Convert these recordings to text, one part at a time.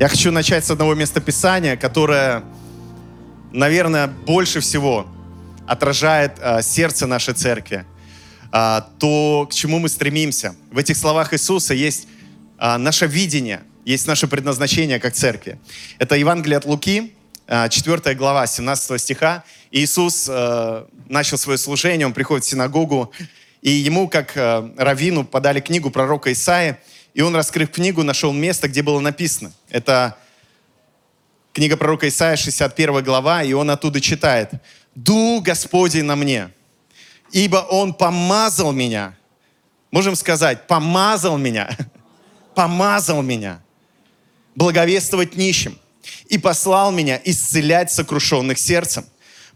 Я хочу начать с одного местописания, которое, наверное, больше всего отражает э, сердце нашей церкви, э, то, к чему мы стремимся. В этих словах Иисуса есть э, наше видение, есть наше предназначение как церкви. Это Евангелие от Луки, э, 4 глава, 17 стиха. Иисус э, начал свое служение, он приходит в синагогу, и ему, как э, раввину, подали книгу пророка Исаи, и он, раскрыв книгу, нашел место, где было написано. Это книга пророка Исаия, 61 глава, и он оттуда читает. «Дух Господень на мне, ибо Он помазал меня». Можем сказать, помазал меня, помазал меня благовествовать нищим и послал меня исцелять сокрушенных сердцем,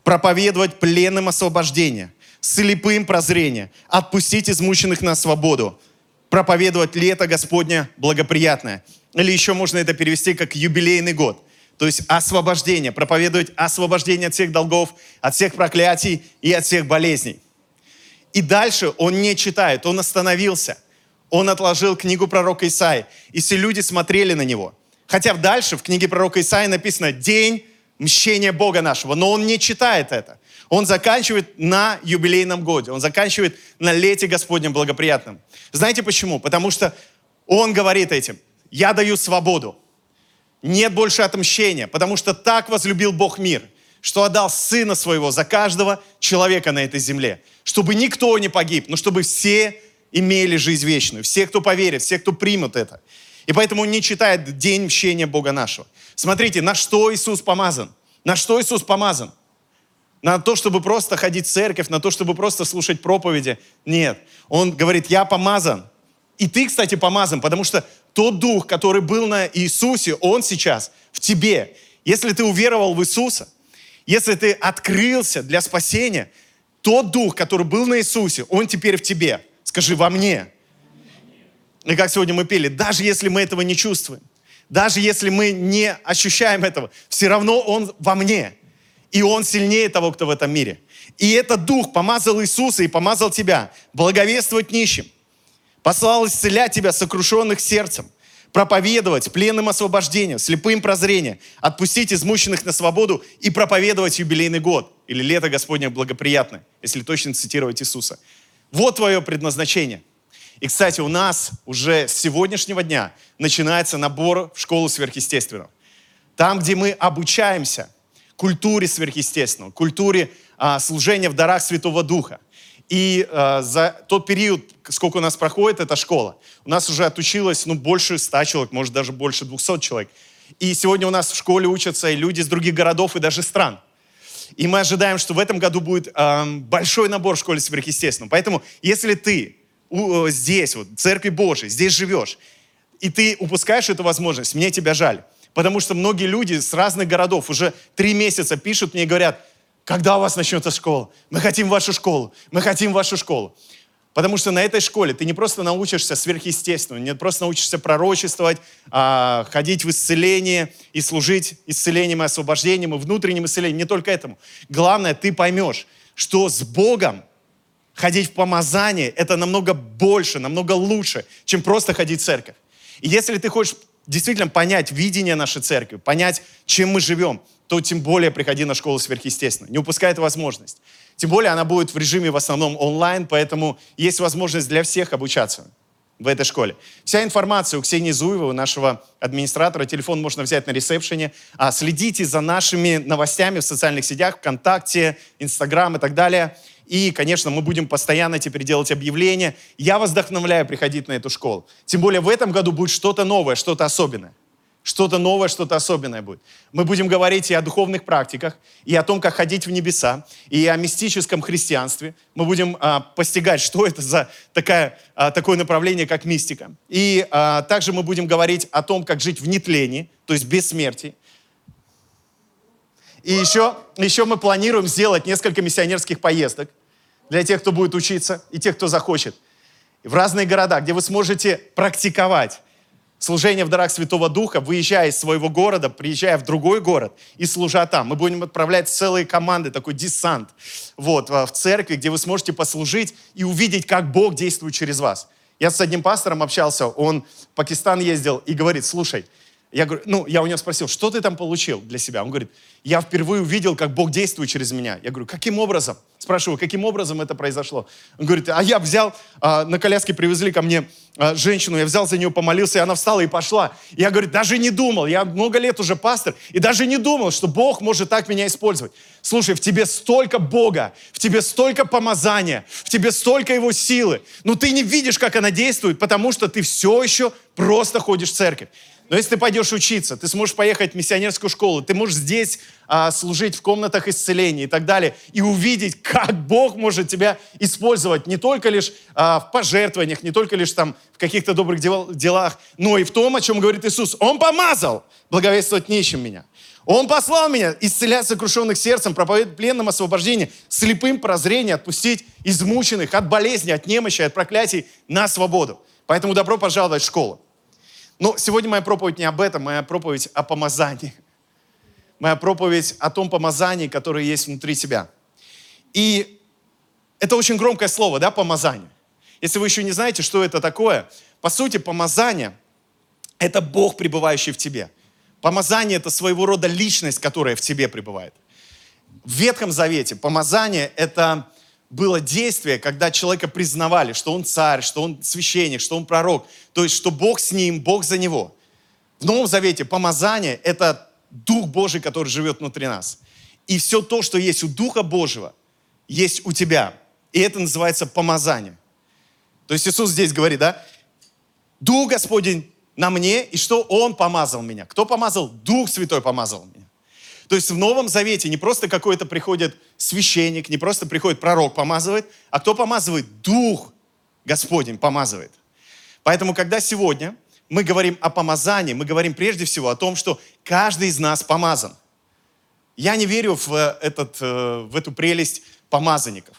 проповедовать пленным освобождение, слепым прозрение, отпустить измученных на свободу, проповедовать лето Господня благоприятное. Или еще можно это перевести как юбилейный год. То есть освобождение, проповедовать освобождение от всех долгов, от всех проклятий и от всех болезней. И дальше он не читает, он остановился. Он отложил книгу пророка Исаи. И все люди смотрели на него. Хотя дальше в книге пророка Исаи написано «День мщения Бога нашего». Но он не читает это. Он заканчивает на юбилейном годе. Он заканчивает на лете Господнем благоприятном. Знаете почему? Потому что он говорит этим, я даю свободу. Нет больше отмщения, потому что так возлюбил Бог мир, что отдал Сына Своего за каждого человека на этой земле, чтобы никто не погиб, но чтобы все имели жизнь вечную, все, кто поверит, все, кто примут это. И поэтому он не читает день мщения Бога нашего. Смотрите, на что Иисус помазан? На что Иисус помазан? На то, чтобы просто ходить в церковь, на то, чтобы просто слушать проповеди. Нет. Он говорит, я помазан. И ты, кстати, помазан, потому что тот дух, который был на Иисусе, он сейчас в тебе. Если ты уверовал в Иисуса, если ты открылся для спасения, тот дух, который был на Иисусе, он теперь в тебе. Скажи, во мне. И как сегодня мы пели, даже если мы этого не чувствуем, даже если мы не ощущаем этого, все равно он во мне. И он сильнее того, кто в этом мире. И этот дух помазал Иисуса и помазал тебя благовествовать нищим, послал исцелять тебя, сокрушенных сердцем, проповедовать пленным освобождение, слепым прозрение, отпустить измученных на свободу и проповедовать юбилейный год или лето Господне благоприятное, если точно цитировать Иисуса. Вот твое предназначение. И, кстати, у нас уже с сегодняшнего дня начинается набор в школу сверхъестественного. Там, где мы обучаемся культуре сверхъестественного, культуре а, служения в дарах Святого Духа. И э, за тот период, сколько у нас проходит эта школа, у нас уже отучилось ну, больше 100 человек, может даже больше 200 человек. И сегодня у нас в школе учатся и люди из других городов и даже стран. И мы ожидаем, что в этом году будет э, большой набор в школе сверхъестественного. Поэтому, если ты у, здесь, вот, в Церкви Божией, здесь живешь, и ты упускаешь эту возможность, мне тебя жаль. Потому что многие люди с разных городов уже три месяца пишут мне и говорят, когда у вас начнется школа? Мы хотим вашу школу. Мы хотим вашу школу. Потому что на этой школе ты не просто научишься сверхъестественному, не просто научишься пророчествовать, а, ходить в исцеление и служить исцелением и освобождением, и внутренним исцелением. Не только этому. Главное, ты поймешь, что с Богом ходить в помазание – это намного больше, намного лучше, чем просто ходить в церковь. И если ты хочешь действительно понять видение нашей церкви, понять, чем мы живем, то тем более приходи на школу сверхъестественно. Не упускай эту возможность. Тем более она будет в режиме в основном онлайн, поэтому есть возможность для всех обучаться в этой школе. Вся информация у Ксении Зуевой, у нашего администратора, телефон можно взять на ресепшене. А следите за нашими новостями в социальных сетях, ВКонтакте, Инстаграм и так далее. И, конечно, мы будем постоянно теперь делать объявления. Я вас вдохновляю приходить на эту школу. Тем более в этом году будет что-то новое, что-то особенное. Что-то новое, что-то особенное будет. Мы будем говорить и о духовных практиках, и о том, как ходить в небеса, и о мистическом христианстве. Мы будем а, постигать, что это за такая, а, такое направление, как мистика. И а, также мы будем говорить о том, как жить в нетлении, то есть без смерти. И еще, еще мы планируем сделать несколько миссионерских поездок для тех, кто будет учиться, и тех, кто захочет. В разные города, где вы сможете практиковать служение в дарах Святого Духа, выезжая из своего города, приезжая в другой город и служа там. Мы будем отправлять целые команды, такой десант вот, в церкви, где вы сможете послужить и увидеть, как Бог действует через вас. Я с одним пастором общался, он в Пакистан ездил и говорит, слушай, Я говорю, ну, я у него спросил, что ты там получил для себя? Он говорит, я впервые увидел, как Бог действует через меня. Я говорю, каким образом? Спрашиваю, каким образом это произошло? Он говорит, а я взял, а, на коляске привезли ко мне а, женщину, я взял за нее, помолился, и она встала и пошла. Я, говорю, даже не думал, я много лет уже пастор, и даже не думал, что Бог может так меня использовать. Слушай, в тебе столько Бога, в тебе столько помазания, в тебе столько Его силы, но ты не видишь, как она действует, потому что ты все еще просто ходишь в церковь. Но если ты пойдешь учиться, ты сможешь поехать в миссионерскую школу, ты можешь здесь а, служить в комнатах исцеления и так далее, и увидеть, как Бог может тебя использовать не только лишь а, в пожертвованиях, не только лишь там в каких-то добрых дел, делах, но и в том, о чем говорит Иисус. Он помазал благовествовать нищим меня. Он послал меня исцелять сокрушенных сердцем, проповедовать пленным освобождение, слепым прозрение, отпустить измученных от болезни, от немощи, от проклятий на свободу. Поэтому добро пожаловать в школу. Но сегодня моя проповедь не об этом, моя проповедь о помазании. Моя проповедь о том помазании, которое есть внутри тебя. И это очень громкое слово, да, помазание. Если вы еще не знаете, что это такое, по сути, помазание – это Бог, пребывающий в тебе. Помазание – это своего рода личность, которая в тебе пребывает. В Ветхом Завете помазание – это было действие, когда человека признавали, что он царь, что он священник, что он пророк, то есть, что Бог с ним, Бог за него. В Новом Завете помазание – это Дух Божий, который живет внутри нас. И все то, что есть у Духа Божьего, есть у тебя. И это называется помазание. То есть Иисус здесь говорит, да, Дух Господень на мне, и что Он помазал меня. Кто помазал? Дух Святой помазал меня. То есть в Новом Завете не просто какой-то приходит священник, не просто приходит пророк помазывает, а кто помазывает? Дух Господень помазывает. Поэтому, когда сегодня мы говорим о помазании, мы говорим прежде всего о том, что каждый из нас помазан. Я не верю в, этот, э, в эту прелесть помазанников.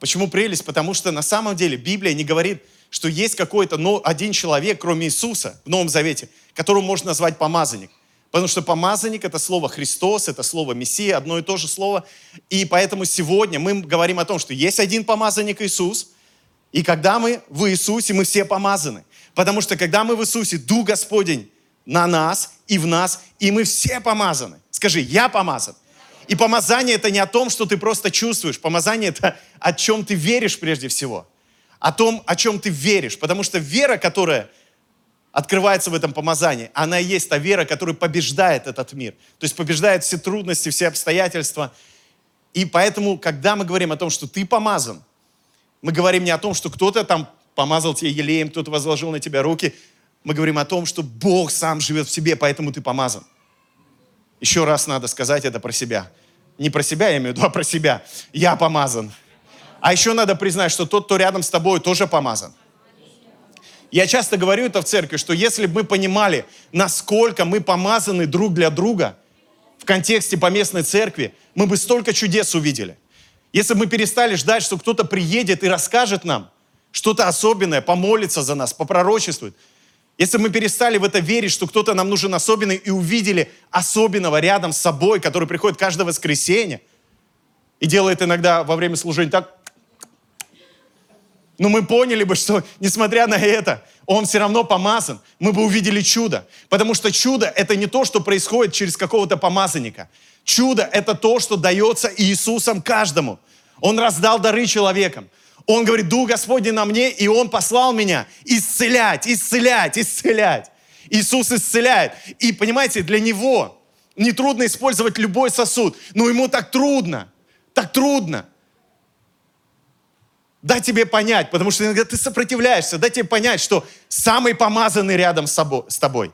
Почему прелесть? Потому что на самом деле Библия не говорит, что есть какой-то но один человек, кроме Иисуса в Новом Завете, которого можно назвать помазанник. Потому что помазанник – это слово Христос, это слово Мессия, одно и то же слово. И поэтому сегодня мы говорим о том, что есть один помазанник Иисус, и когда мы в Иисусе, мы все помазаны. Потому что когда мы в Иисусе, Дух Господень на нас и в нас, и мы все помазаны. Скажи, я помазан. И помазание это не о том, что ты просто чувствуешь. Помазание это о чем ты веришь прежде всего. О том, о чем ты веришь. Потому что вера, которая открывается в этом помазании. Она и есть та вера, которая побеждает этот мир. То есть побеждает все трудности, все обстоятельства. И поэтому, когда мы говорим о том, что ты помазан, мы говорим не о том, что кто-то там помазал тебя елеем, кто-то возложил на тебя руки. Мы говорим о том, что Бог сам живет в себе, поэтому ты помазан. Еще раз надо сказать это про себя. Не про себя, я имею в виду, а про себя. Я помазан. А еще надо признать, что тот, кто рядом с тобой, тоже помазан. Я часто говорю это в церкви, что если бы мы понимали, насколько мы помазаны друг для друга в контексте поместной церкви, мы бы столько чудес увидели. Если бы мы перестали ждать, что кто-то приедет и расскажет нам что-то особенное, помолится за нас, попророчествует. Если мы перестали в это верить, что кто-то нам нужен особенный, и увидели особенного рядом с собой, который приходит каждое воскресенье и делает иногда во время служения так, но мы поняли бы, что несмотря на это, он все равно помазан. Мы бы увидели чудо. Потому что чудо – это не то, что происходит через какого-то помазанника. Чудо – это то, что дается Иисусом каждому. Он раздал дары человекам. Он говорит, Дух Господень на мне, и Он послал меня исцелять, исцелять, исцелять. Иисус исцеляет. И понимаете, для Него нетрудно использовать любой сосуд, но Ему так трудно, так трудно. Дай тебе понять, потому что иногда ты сопротивляешься, дай тебе понять, что самый помазанный рядом с, тобой.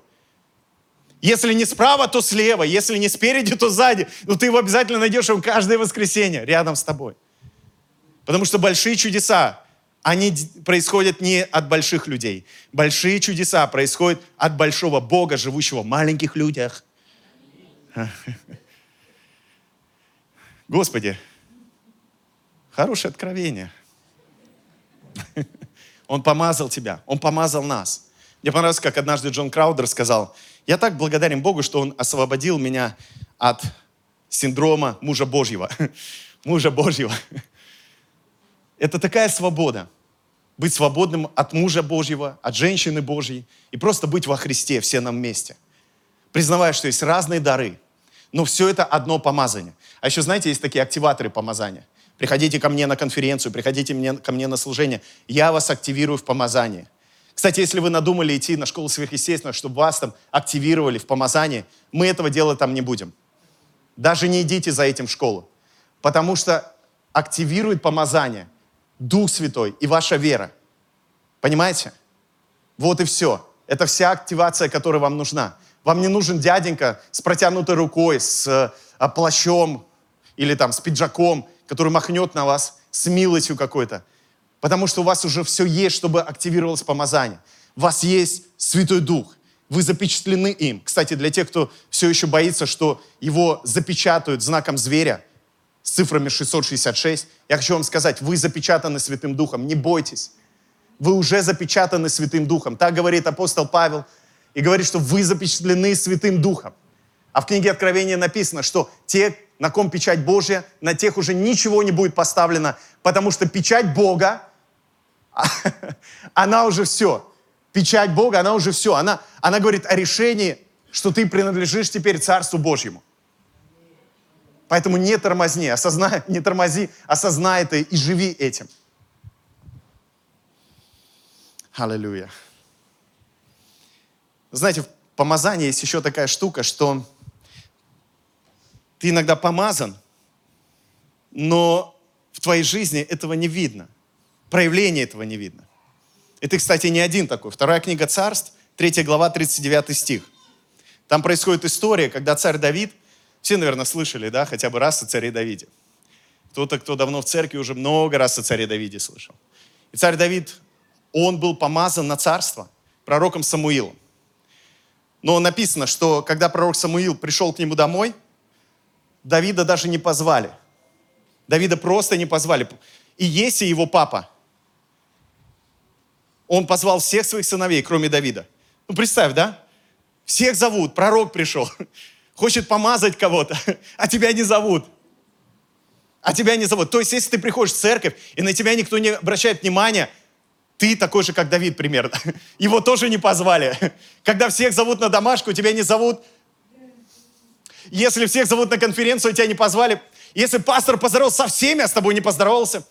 Если не справа, то слева, если не спереди, то сзади. Но ты его обязательно найдешь его каждое воскресенье рядом с тобой. Потому что большие чудеса, они происходят не от больших людей. Большие чудеса происходят от большого Бога, живущего в маленьких людях. Господи, хорошее откровение – Он помазал тебя, Он помазал нас. Мне понравилось, как однажды Джон Краудер сказал, я так благодарен Богу, что Он освободил меня от синдрома мужа Божьего. мужа Божьего. Это такая свобода. Быть свободным от мужа Божьего, от женщины Божьей и просто быть во Христе все нам вместе. признавая, что есть разные дары, но все это одно помазание. А еще, знаете, есть такие активаторы помазания. Приходите ко мне на конференцию, приходите мне, ко мне на служение. Я вас активирую в помазании. Кстати, если вы надумали идти на школу сверхъестественного, чтобы вас там активировали в помазании, мы этого делать там не будем. Даже не идите за этим в школу. Потому что активирует помазание Дух Святой и ваша вера. Понимаете? Вот и все. Это вся активация, которая вам нужна. Вам не нужен дяденька с протянутой рукой, с э, плащом или там с пиджаком, который махнет на вас с милостью какой-то. Потому что у вас уже все есть, чтобы активировалось помазание. У вас есть Святой Дух. Вы запечатлены им. Кстати, для тех, кто все еще боится, что его запечатают знаком зверя с цифрами 666, я хочу вам сказать, вы запечатаны Святым Духом. Не бойтесь. Вы уже запечатаны Святым Духом. Так говорит апостол Павел – и говорит, что вы запечатлены Святым Духом. А в книге Откровения написано, что те, на ком печать Божья, на тех уже ничего не будет поставлено, потому что печать Бога, она уже все. Печать Бога, она уже все. Она, она говорит о решении, что ты принадлежишь теперь Царству Божьему. Поэтому не тормозни, осознай, не тормози, осознай это и живи этим. Аллилуйя. Знаете, в помазании есть еще такая штука, что ты иногда помазан, но в твоей жизни этого не видно. Проявления этого не видно. И ты, кстати, не один такой. Вторая книга Царств, 3 глава, 39 стих. Там происходит история, когда царь Давид, все, наверное, слышали, да, хотя бы раз о царе Давиде. Кто-то, кто давно в церкви, уже много раз о царе Давиде слышал. И царь Давид, он был помазан на царство пророком Самуилом. Но написано, что когда пророк Самуил пришел к нему домой, Давида даже не позвали. Давида просто не позвали. И Еси, его папа, он позвал всех своих сыновей, кроме Давида. Ну, представь, да? Всех зовут, пророк пришел, хочет помазать кого-то, а тебя не зовут. А тебя не зовут. То есть, если ты приходишь в церковь, и на тебя никто не обращает внимания, ты такой же, как Давид примерно. Его тоже не позвали. Когда всех зовут на домашку, тебя не зовут. Если всех зовут на конференцию, тебя не позвали. Если пастор поздоровался со всеми, а с тобой не поздоровался,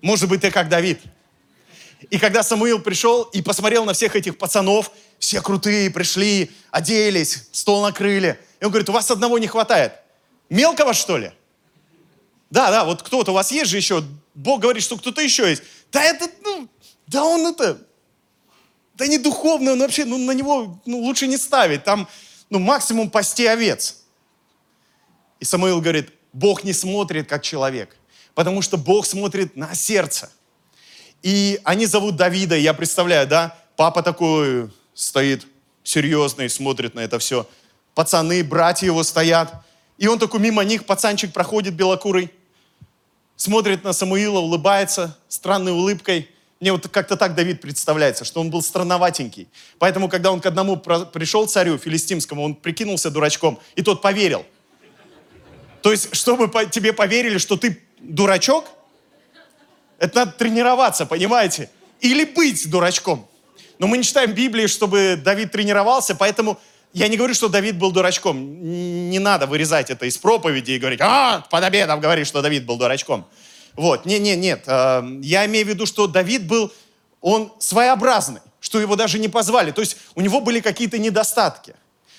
может быть, ты как Давид. И когда Самуил пришел и посмотрел на всех этих пацанов, все крутые пришли, оделись, стол накрыли. И он говорит, у вас одного не хватает. Мелкого, что ли? Да, да, вот кто-то, у вас есть же еще, Бог говорит, что кто-то еще есть. Да это, ну, да он это, да не духовный, он вообще, ну на него ну, лучше не ставить, там ну, максимум пасти овец. И Самуил говорит, Бог не смотрит как человек, потому что Бог смотрит на сердце. И они зовут Давида, я представляю, да, папа такой стоит серьезный, смотрит на это все. Пацаны, братья его стоят. И он такой мимо них, пацанчик проходит белокурый, смотрит на Самуила, улыбается странной улыбкой – мне вот как-то так Давид представляется, что он был странноватенький. Поэтому, когда он к одному пришел царю филистимскому, он прикинулся дурачком, и тот поверил. То есть, чтобы тебе поверили, что ты дурачок, это надо тренироваться, понимаете? Или быть дурачком. Но мы не читаем Библии, чтобы Давид тренировался, поэтому я не говорю, что Давид был дурачком. Не надо вырезать это из проповеди и говорить, а, под обедом говорит, что Давид был дурачком. Вот, не, не, нет. Э, я имею в виду, что Давид был, он своеобразный, что его даже не позвали. То есть у него были какие-то недостатки.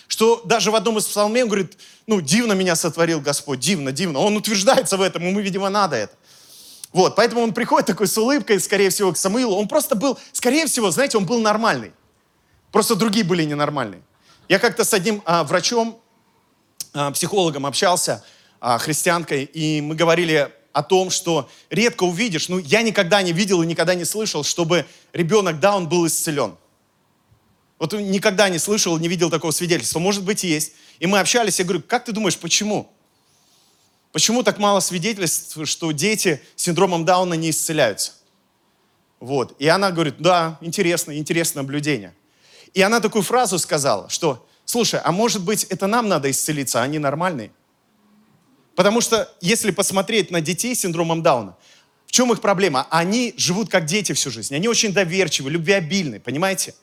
Что даже в одном из псалмей он говорит, ну, дивно меня сотворил Господь, дивно, дивно. Он утверждается в этом, ему, видимо, надо это. Вот, поэтому он приходит такой с улыбкой, скорее всего, к Самуилу. Он просто был, скорее всего, знаете, он был нормальный. Просто другие были ненормальные. Я как-то с одним а, врачом, а, психологом общался, а, христианкой, и мы говорили о том, что редко увидишь, ну, я никогда не видел и никогда не слышал, чтобы ребенок Даун был исцелен. Вот никогда не слышал, не видел такого свидетельства. Может быть, есть. И мы общались, я говорю, как ты думаешь, почему? Почему так мало свидетельств, что дети с синдромом Дауна не исцеляются? Вот. И она говорит, да, интересно, интересное наблюдение. И она такую фразу сказала, что, слушай, а может быть, это нам надо исцелиться, а они нормальные? Потому что если посмотреть на детей с синдромом Дауна, в чем их проблема? Они живут как дети всю жизнь. Они очень доверчивы, любвеобильны, понимаете?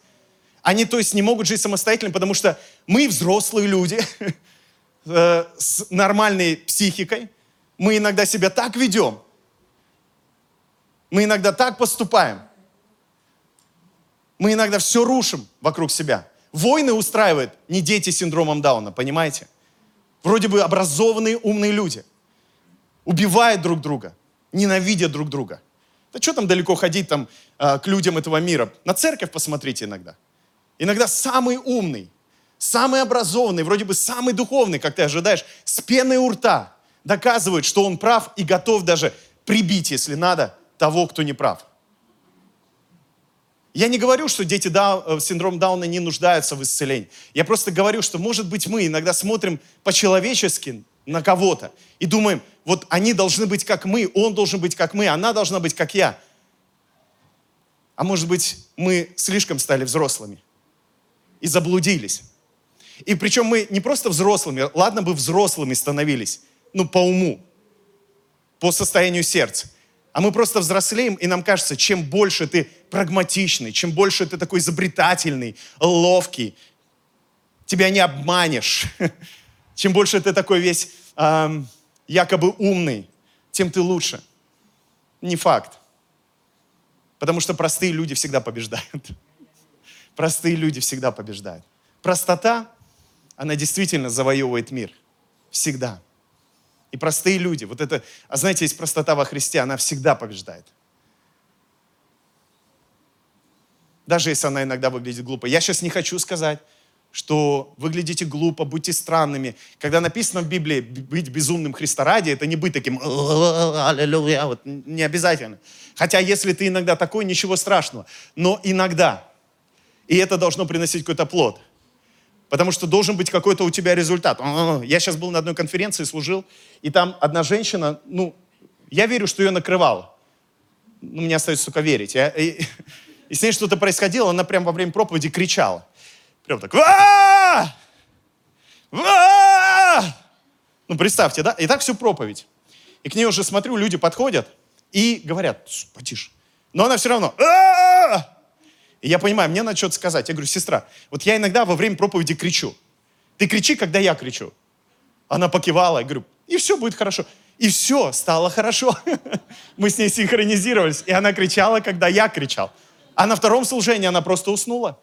Они, то есть, не могут жить самостоятельно, потому что мы взрослые люди э, с нормальной психикой. Мы иногда себя так ведем. Мы иногда так поступаем. Мы иногда все рушим вокруг себя. Войны устраивают не дети с синдромом Дауна, понимаете? Вроде бы образованные, умные люди. Убивают друг друга, ненавидят друг друга. Да что там далеко ходить там, э, к людям этого мира? На церковь посмотрите иногда. Иногда самый умный, самый образованный, вроде бы самый духовный, как ты ожидаешь, с пеной у рта доказывает, что он прав и готов даже прибить, если надо, того, кто не прав. Я не говорю, что дети Дау, э, синдром Дауна не нуждаются в исцелении. Я просто говорю, что, может быть, мы иногда смотрим по-человечески на кого-то и думаем, вот они должны быть как мы, он должен быть как мы, она должна быть как я. А может быть, мы слишком стали взрослыми и заблудились. И причем мы не просто взрослыми, ладно бы взрослыми становились, ну, по уму, по состоянию сердца. А мы просто взрослеем, и нам кажется, чем больше ты прагматичный, чем больше ты такой изобретательный, ловкий, тебя не обманешь. Чем больше ты такой весь эм, якобы умный, тем ты лучше. Не факт. Потому что простые люди всегда побеждают. Простые люди всегда побеждают. Простота, она действительно завоевывает мир. Всегда. И простые люди, вот это, а знаете, есть простота во Христе, она всегда побеждает. Даже если она иногда выглядит глупо. Я сейчас не хочу сказать, что выглядите глупо, будьте странными. Когда написано в Библии быть безумным Христа ради, это не быть таким аллилуйя, вот, не обязательно. Хотя если ты иногда такой, ничего страшного. Но иногда. И это должно приносить какой-то плод. Потому что должен быть какой-то у тебя результат. Я сейчас был на одной конференции, служил, и там одна женщина, ну, я верю, что ее накрывало. Ну, мне остается только верить. И, и с ней что-то происходило, она прямо во время проповеди кричала. Прям так! Ну, представьте, да? И так всю проповедь. И к ней уже смотрю, люди подходят и говорят, потише. Но она все равно, А-а-а! И я понимаю, мне надо что-то сказать. Я говорю, сестра, вот я иногда во время проповеди кричу. Ты кричи, когда я кричу. Она покивала, я говорю, и все будет хорошо. И все, стало хорошо. Мы с ней синхронизировались. И она кричала, когда я кричал. А на втором служении она просто уснула.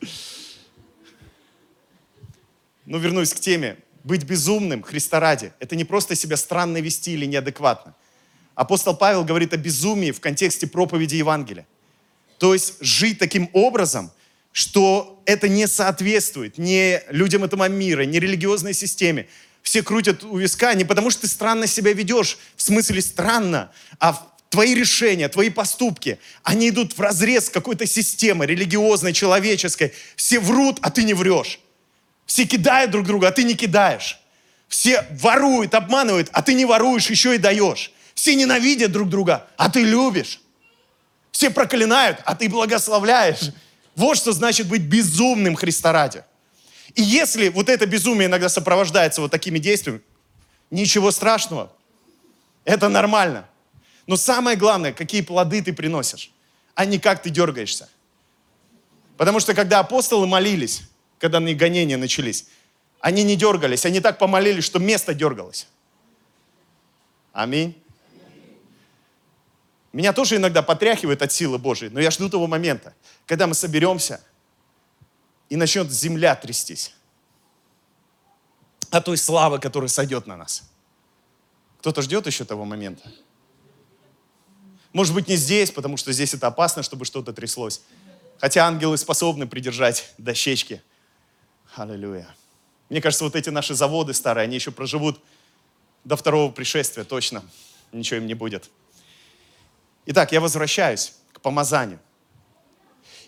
Ну, вернусь к теме. Быть безумным Христа ради – это не просто себя странно вести или неадекватно. Апостол Павел говорит о безумии в контексте проповеди Евангелия. То есть жить таким образом, что это не соответствует ни людям этого мира, ни религиозной системе. Все крутят у виска не потому, что ты странно себя ведешь, в смысле странно, а твои решения, твои поступки, они идут в разрез какой-то системы религиозной, человеческой. Все врут, а ты не врешь. Все кидают друг друга, а ты не кидаешь. Все воруют, обманывают, а ты не воруешь, еще и даешь. Все ненавидят друг друга, а ты любишь. Все проклинают, а ты благословляешь. Вот что значит быть безумным Христа ради. И если вот это безумие иногда сопровождается вот такими действиями, ничего страшного. Это нормально. Но самое главное, какие плоды ты приносишь, а не как ты дергаешься. Потому что когда апостолы молились, когда гонения начались, они не дергались, они так помолились, что место дергалось. Аминь. Меня тоже иногда потряхивает от силы Божьей, но я жду того момента, когда мы соберемся, и начнет земля трястись от той славы, которая сойдет на нас. Кто-то ждет еще того момента. Может быть, не здесь, потому что здесь это опасно, чтобы что-то тряслось. Хотя ангелы способны придержать дощечки. Аллилуйя. Мне кажется, вот эти наши заводы старые, они еще проживут до второго пришествия, точно. Ничего им не будет. Итак, я возвращаюсь к помазанию.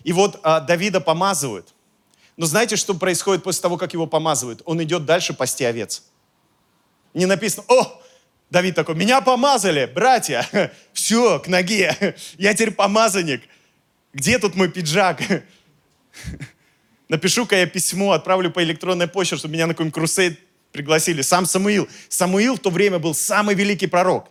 И вот а, Давида помазывают. Но знаете, что происходит после того, как его помазывают? Он идет дальше пасти овец. Не написано, о, Давид такой, меня помазали, братья, все, к ноге, я теперь помазанник. Где тут мой пиджак? Напишу-ка я письмо, отправлю по электронной почте, чтобы меня на какой-нибудь крусейд пригласили. Сам Самуил. Самуил в то время был самый великий пророк.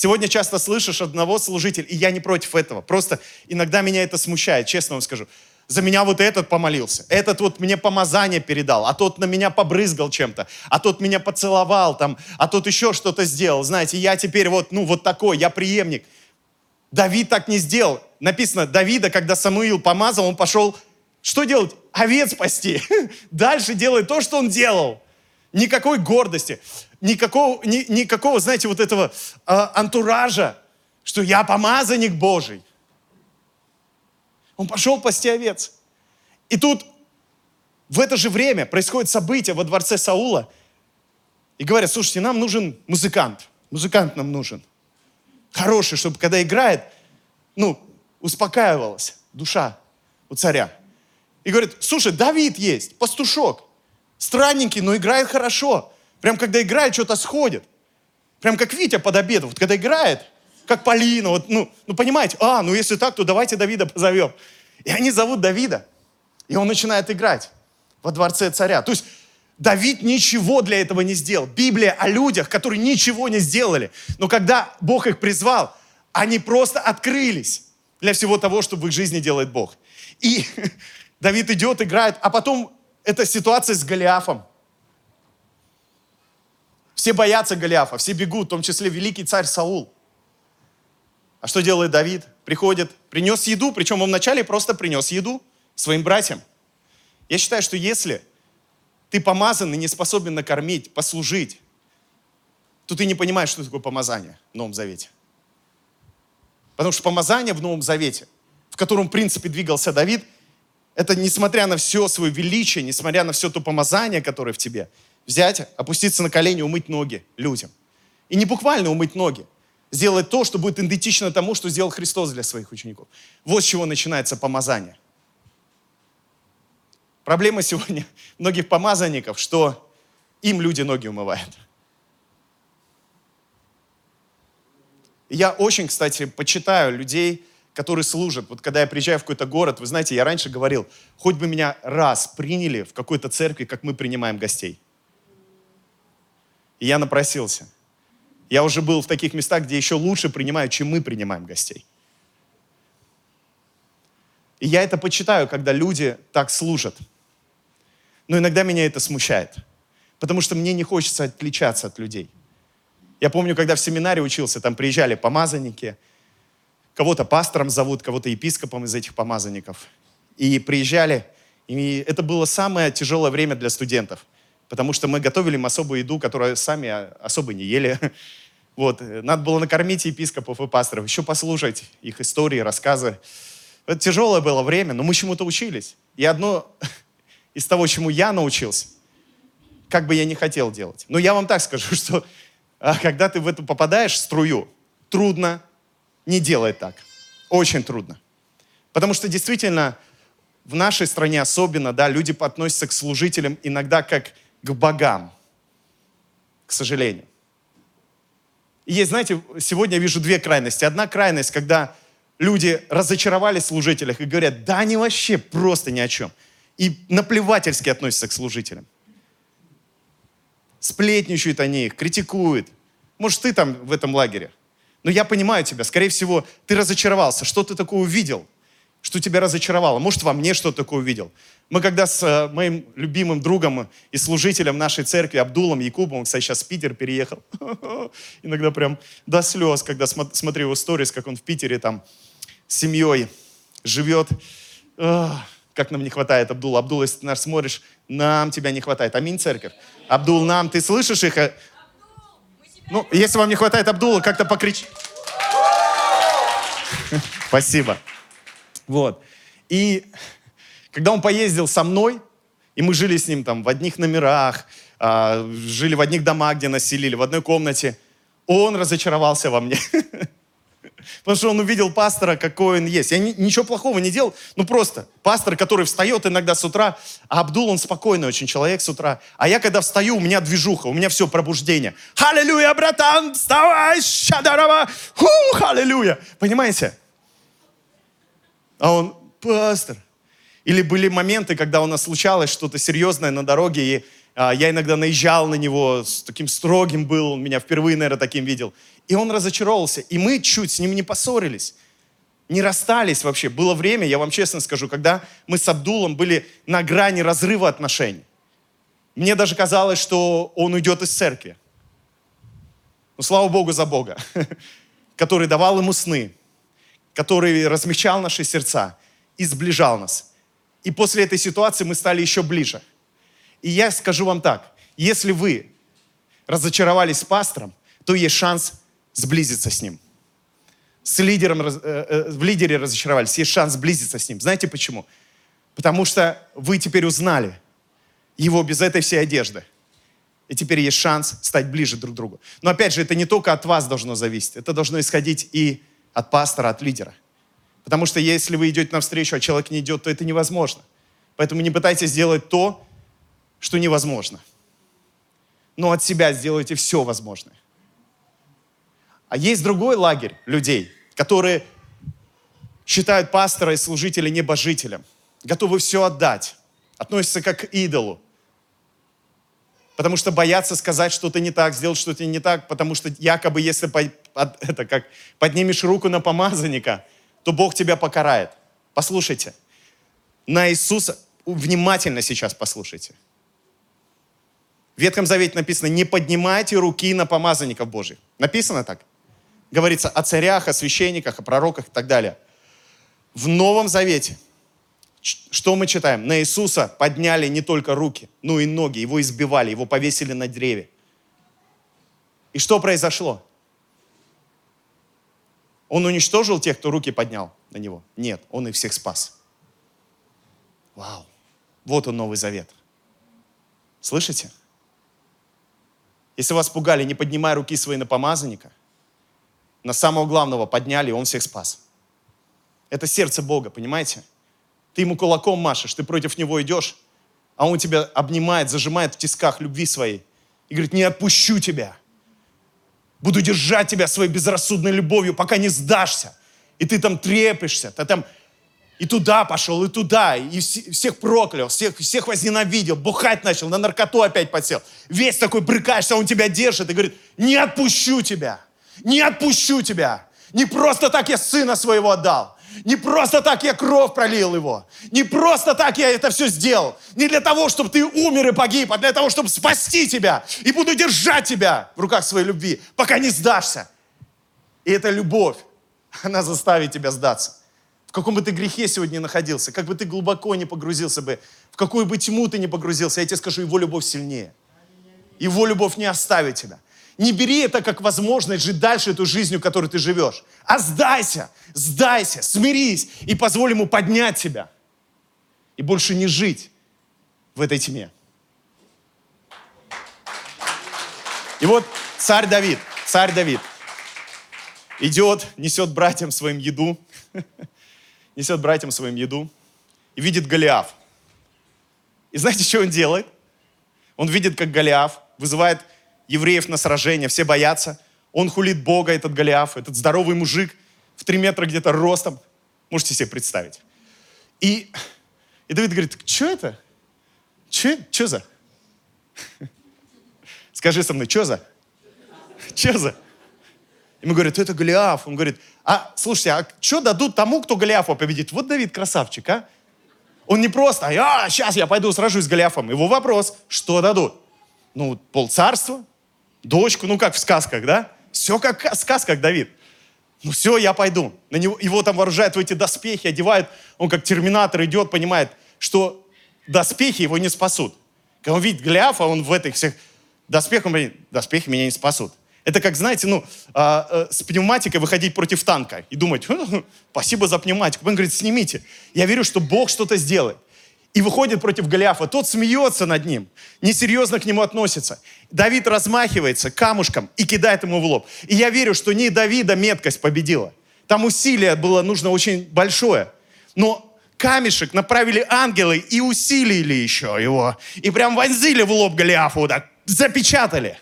Сегодня часто слышишь одного служителя, и я не против этого. Просто иногда меня это смущает, честно вам скажу. За меня вот этот помолился, этот вот мне помазание передал, а тот на меня побрызгал чем-то, а тот меня поцеловал там, а тот еще что-то сделал. Знаете, я теперь вот, ну вот такой, я преемник. Давид так не сделал. Написано, Давида, когда Самуил помазал, он пошел, что делать? Овец спасти. Дальше делает то, что он делал. Никакой гордости, никакого, ни, никакого знаете, вот этого э, антуража, что я помазанник Божий. Он пошел пасти овец. И тут в это же время происходит событие во дворце Саула. И говорят, слушайте, нам нужен музыкант. Музыкант нам нужен. Хороший, чтобы когда играет, ну, успокаивалась душа у царя. И говорит, слушай, Давид есть, пастушок. Странненький, но играет хорошо. Прям когда играет, что-то сходит. Прям как Витя под обедом. Вот когда играет, как Полина, вот, ну, ну понимаете, а, ну если так, то давайте Давида позовем. И они зовут Давида. И он начинает играть во дворце царя. То есть Давид ничего для этого не сделал. Библия о людях, которые ничего не сделали. Но когда Бог их призвал, они просто открылись для всего того, что в их жизни делает Бог. И Давид идет, играет, а потом эта ситуация с Голиафом. Все боятся Голиафа, все бегут, в том числе великий царь Саул. А что делает Давид? Приходит, принес еду, причем он вначале просто принес еду своим братьям. Я считаю, что если ты помазан и не способен накормить, послужить, то ты не понимаешь, что такое помазание в Новом Завете. Потому что помазание в Новом Завете, в котором, в принципе, двигался Давид, это несмотря на все свое величие, несмотря на все то помазание, которое в тебе, взять, опуститься на колени, умыть ноги людям. И не буквально умыть ноги, сделать то, что будет идентично тому, что сделал Христос для своих учеников. Вот с чего начинается помазание. Проблема сегодня многих помазанников, что им люди ноги умывают. Я очень, кстати, почитаю людей, которые служат. Вот когда я приезжаю в какой-то город, вы знаете, я раньше говорил, хоть бы меня раз приняли в какой-то церкви, как мы принимаем гостей. И я напросился. Я уже был в таких местах, где еще лучше принимают, чем мы принимаем гостей. И я это почитаю, когда люди так служат. Но иногда меня это смущает, потому что мне не хочется отличаться от людей. Я помню, когда в семинаре учился, там приезжали помазанники, кого-то пастором зовут, кого-то епископом из этих помазанников. И приезжали, и это было самое тяжелое время для студентов – потому что мы готовили им особую еду, которую сами особо не ели. Вот. Надо было накормить епископов и пасторов, еще послушать их истории, рассказы. Это тяжелое было время, но мы чему-то учились. И одно из того, чему я научился, как бы я не хотел делать. Но я вам так скажу, что а, когда ты в эту попадаешь в струю, трудно не делать так. Очень трудно. Потому что действительно в нашей стране особенно, да, люди относятся к служителям иногда как к богам, к сожалению. И есть, знаете, сегодня я вижу две крайности. Одна крайность, когда люди разочаровались в служителях и говорят, да они вообще просто ни о чем. И наплевательски относятся к служителям. Сплетничают они их, критикуют. Может, ты там в этом лагере. Но я понимаю тебя. Скорее всего, ты разочаровался. Что ты такое увидел? Что тебя разочаровало? Может, во мне что-то такое увидел? Мы когда с э, моим любимым другом и служителем нашей церкви Абдулом Якубом, кстати, сейчас в Питер переехал, иногда прям до слез, когда смотрю его сторис, как он в Питере там с семьей живет. Как нам не хватает, Абдул. Абдул, если ты нас смотришь, нам тебя не хватает. Аминь, церковь. Абдул, нам, ты слышишь их? Ну, если вам не хватает Абдула, как-то покричь. Спасибо. Вот. И когда он поездил со мной, и мы жили с ним там в одних номерах, а, жили в одних домах, где населили, в одной комнате, он разочаровался во мне. Потому что он увидел пастора, какой он есть. Я ничего плохого не делал, ну просто пастор, который встает иногда с утра, а Абдул, он спокойный очень человек с утра. А я когда встаю, у меня движуха, у меня все пробуждение. Аллилуйя, братан, вставай, щадарова, ху, аллилуйя. Понимаете? А он, пастор, или были моменты, когда у нас случалось что-то серьезное на дороге, и я иногда наезжал на него, с таким строгим был, он меня впервые, наверное, таким видел. И он разочаровался. И мы чуть с ним не поссорились не расстались вообще. Было время, я вам честно скажу, когда мы с Абдулом были на грани разрыва отношений. Мне даже казалось, что он уйдет из церкви. Но слава Богу за Бога, который давал ему сны, который размягчал наши сердца и сближал нас. И после этой ситуации мы стали еще ближе. И я скажу вам так, если вы разочаровались с пастором, то есть шанс сблизиться с ним – с лидером, э, э, в лидере разочаровались, есть шанс сблизиться с ним. Знаете почему? Потому что вы теперь узнали его без этой всей одежды. И теперь есть шанс стать ближе друг к другу. Но опять же, это не только от вас должно зависеть. Это должно исходить и от пастора, от лидера. Потому что если вы идете навстречу, а человек не идет, то это невозможно. Поэтому не пытайтесь сделать то, что невозможно. Но от себя сделайте все возможное. А есть другой лагерь людей, которые считают пастора и служителя небожителем, готовы все отдать, относятся как к идолу, потому что боятся сказать что-то не так, сделать что-то не так, потому что якобы если это как поднимешь руку на помазанника, то Бог тебя покарает. Послушайте, на Иисуса, внимательно сейчас послушайте. В Ветхом Завете написано, не поднимайте руки на помазанников Божьих. Написано так? говорится о царях, о священниках, о пророках и так далее. В Новом Завете, что мы читаем? На Иисуса подняли не только руки, но и ноги. Его избивали, его повесили на древе. И что произошло? Он уничтожил тех, кто руки поднял на него? Нет, он их всех спас. Вау. Вот он Новый Завет. Слышите? Если вас пугали, не поднимай руки свои на помазанника, на самого главного подняли, и он всех спас. Это сердце Бога, понимаете? Ты ему кулаком машешь, ты против него идешь, а он тебя обнимает, зажимает в тисках любви своей и говорит, не отпущу тебя. Буду держать тебя своей безрассудной любовью, пока не сдашься. И ты там трепишься, ты там и туда пошел, и туда, и всех проклял, всех, всех возненавидел, бухать начал, на наркоту опять подсел. Весь такой брыкаешься, он тебя держит и говорит, не отпущу тебя не отпущу тебя. Не просто так я сына своего отдал. Не просто так я кровь пролил его. Не просто так я это все сделал. Не для того, чтобы ты умер и погиб, а для того, чтобы спасти тебя. И буду держать тебя в руках своей любви, пока не сдашься. И эта любовь, она заставит тебя сдаться. В каком бы ты грехе сегодня находился, как бы ты глубоко не погрузился бы, в какую бы тьму ты не погрузился, я тебе скажу, его любовь сильнее. Его любовь не оставит тебя. Не бери это как возможность жить дальше эту жизнью, которой ты живешь. А сдайся, сдайся, смирись и позволь ему поднять тебя. И больше не жить в этой тьме. И вот царь Давид, царь Давид идет, несет братьям своим еду, несет братьям своим еду и видит Голиаф. И знаете, что он делает? Он видит, как Голиаф вызывает евреев на сражение, все боятся. Он хулит Бога, этот Голиаф, этот здоровый мужик в три метра где-то ростом. Можете себе представить. И, и Давид говорит, что это? Что за? Скажи со мной, что за? Что за? Ему говорят, это Голиаф. Он говорит, а слушайте, а что дадут тому, кто Голиафа победит? Вот Давид красавчик, а? Он не просто, а, сейчас я пойду сражусь с Голиафом. Его вопрос, что дадут? Ну, полцарства, дочку, ну как в сказках, да? Все как в сказках, Давид. Ну все, я пойду. На него, его там вооружают в эти доспехи, одевают. Он как терминатор идет, понимает, что доспехи его не спасут. Когда он видит Голиафа, он в этих всех доспехах, он говорит, доспехи меня не спасут. Это как, знаете, ну, а, а, с пневматикой выходить против танка и думать, спасибо за пневматику. Он говорит, снимите. Я верю, что Бог что-то сделает и выходит против Голиафа. Тот смеется над ним, несерьезно к нему относится. Давид размахивается камушком и кидает ему в лоб. И я верю, что не Давида меткость победила. Там усилие было нужно очень большое. Но камешек направили ангелы и усилили еще его. И прям вонзили в лоб Голиафу, так запечатали.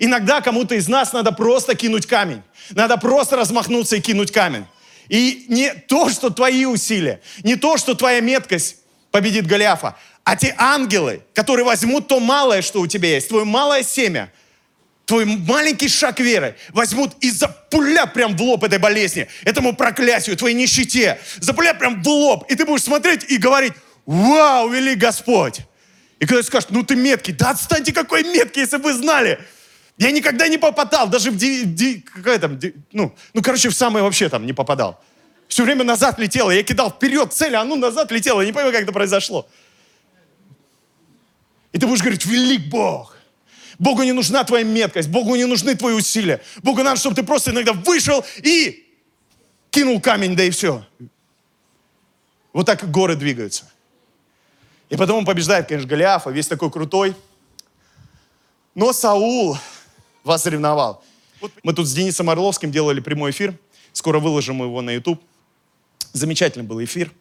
Иногда кому-то из нас надо просто кинуть камень. Надо просто размахнуться и кинуть камень. И не то, что твои усилия, не то, что твоя меткость победит Голиафа. А те ангелы, которые возьмут то малое, что у тебя есть, твое малое семя, твой маленький шаг веры возьмут и запулят прям в лоб этой болезни, этому проклятию, твоей нищете, запулят прям в лоб. И ты будешь смотреть и говорить, вау, вели Господь. И когда ты скажешь, ну ты меткий, да отстаньте, какой меткий, если бы вы знали. Я никогда не попадал, даже в, ди, ди, какая там, ди, ну, ну, короче, в самое вообще там не попадал. Все время назад летело, я кидал вперед цель, а ну назад летело, я не понимаю, как это произошло. И ты будешь говорить, велик Бог. Богу не нужна твоя меткость, Богу не нужны твои усилия. Богу надо, чтобы ты просто иногда вышел и кинул камень, да и все. Вот так горы двигаются. И потом он побеждает, конечно, Голиафа, весь такой крутой. Но Саул вас ревновал. Вот мы тут с Денисом Орловским делали прямой эфир. Скоро выложим его на YouTube. Замечательный был эфир.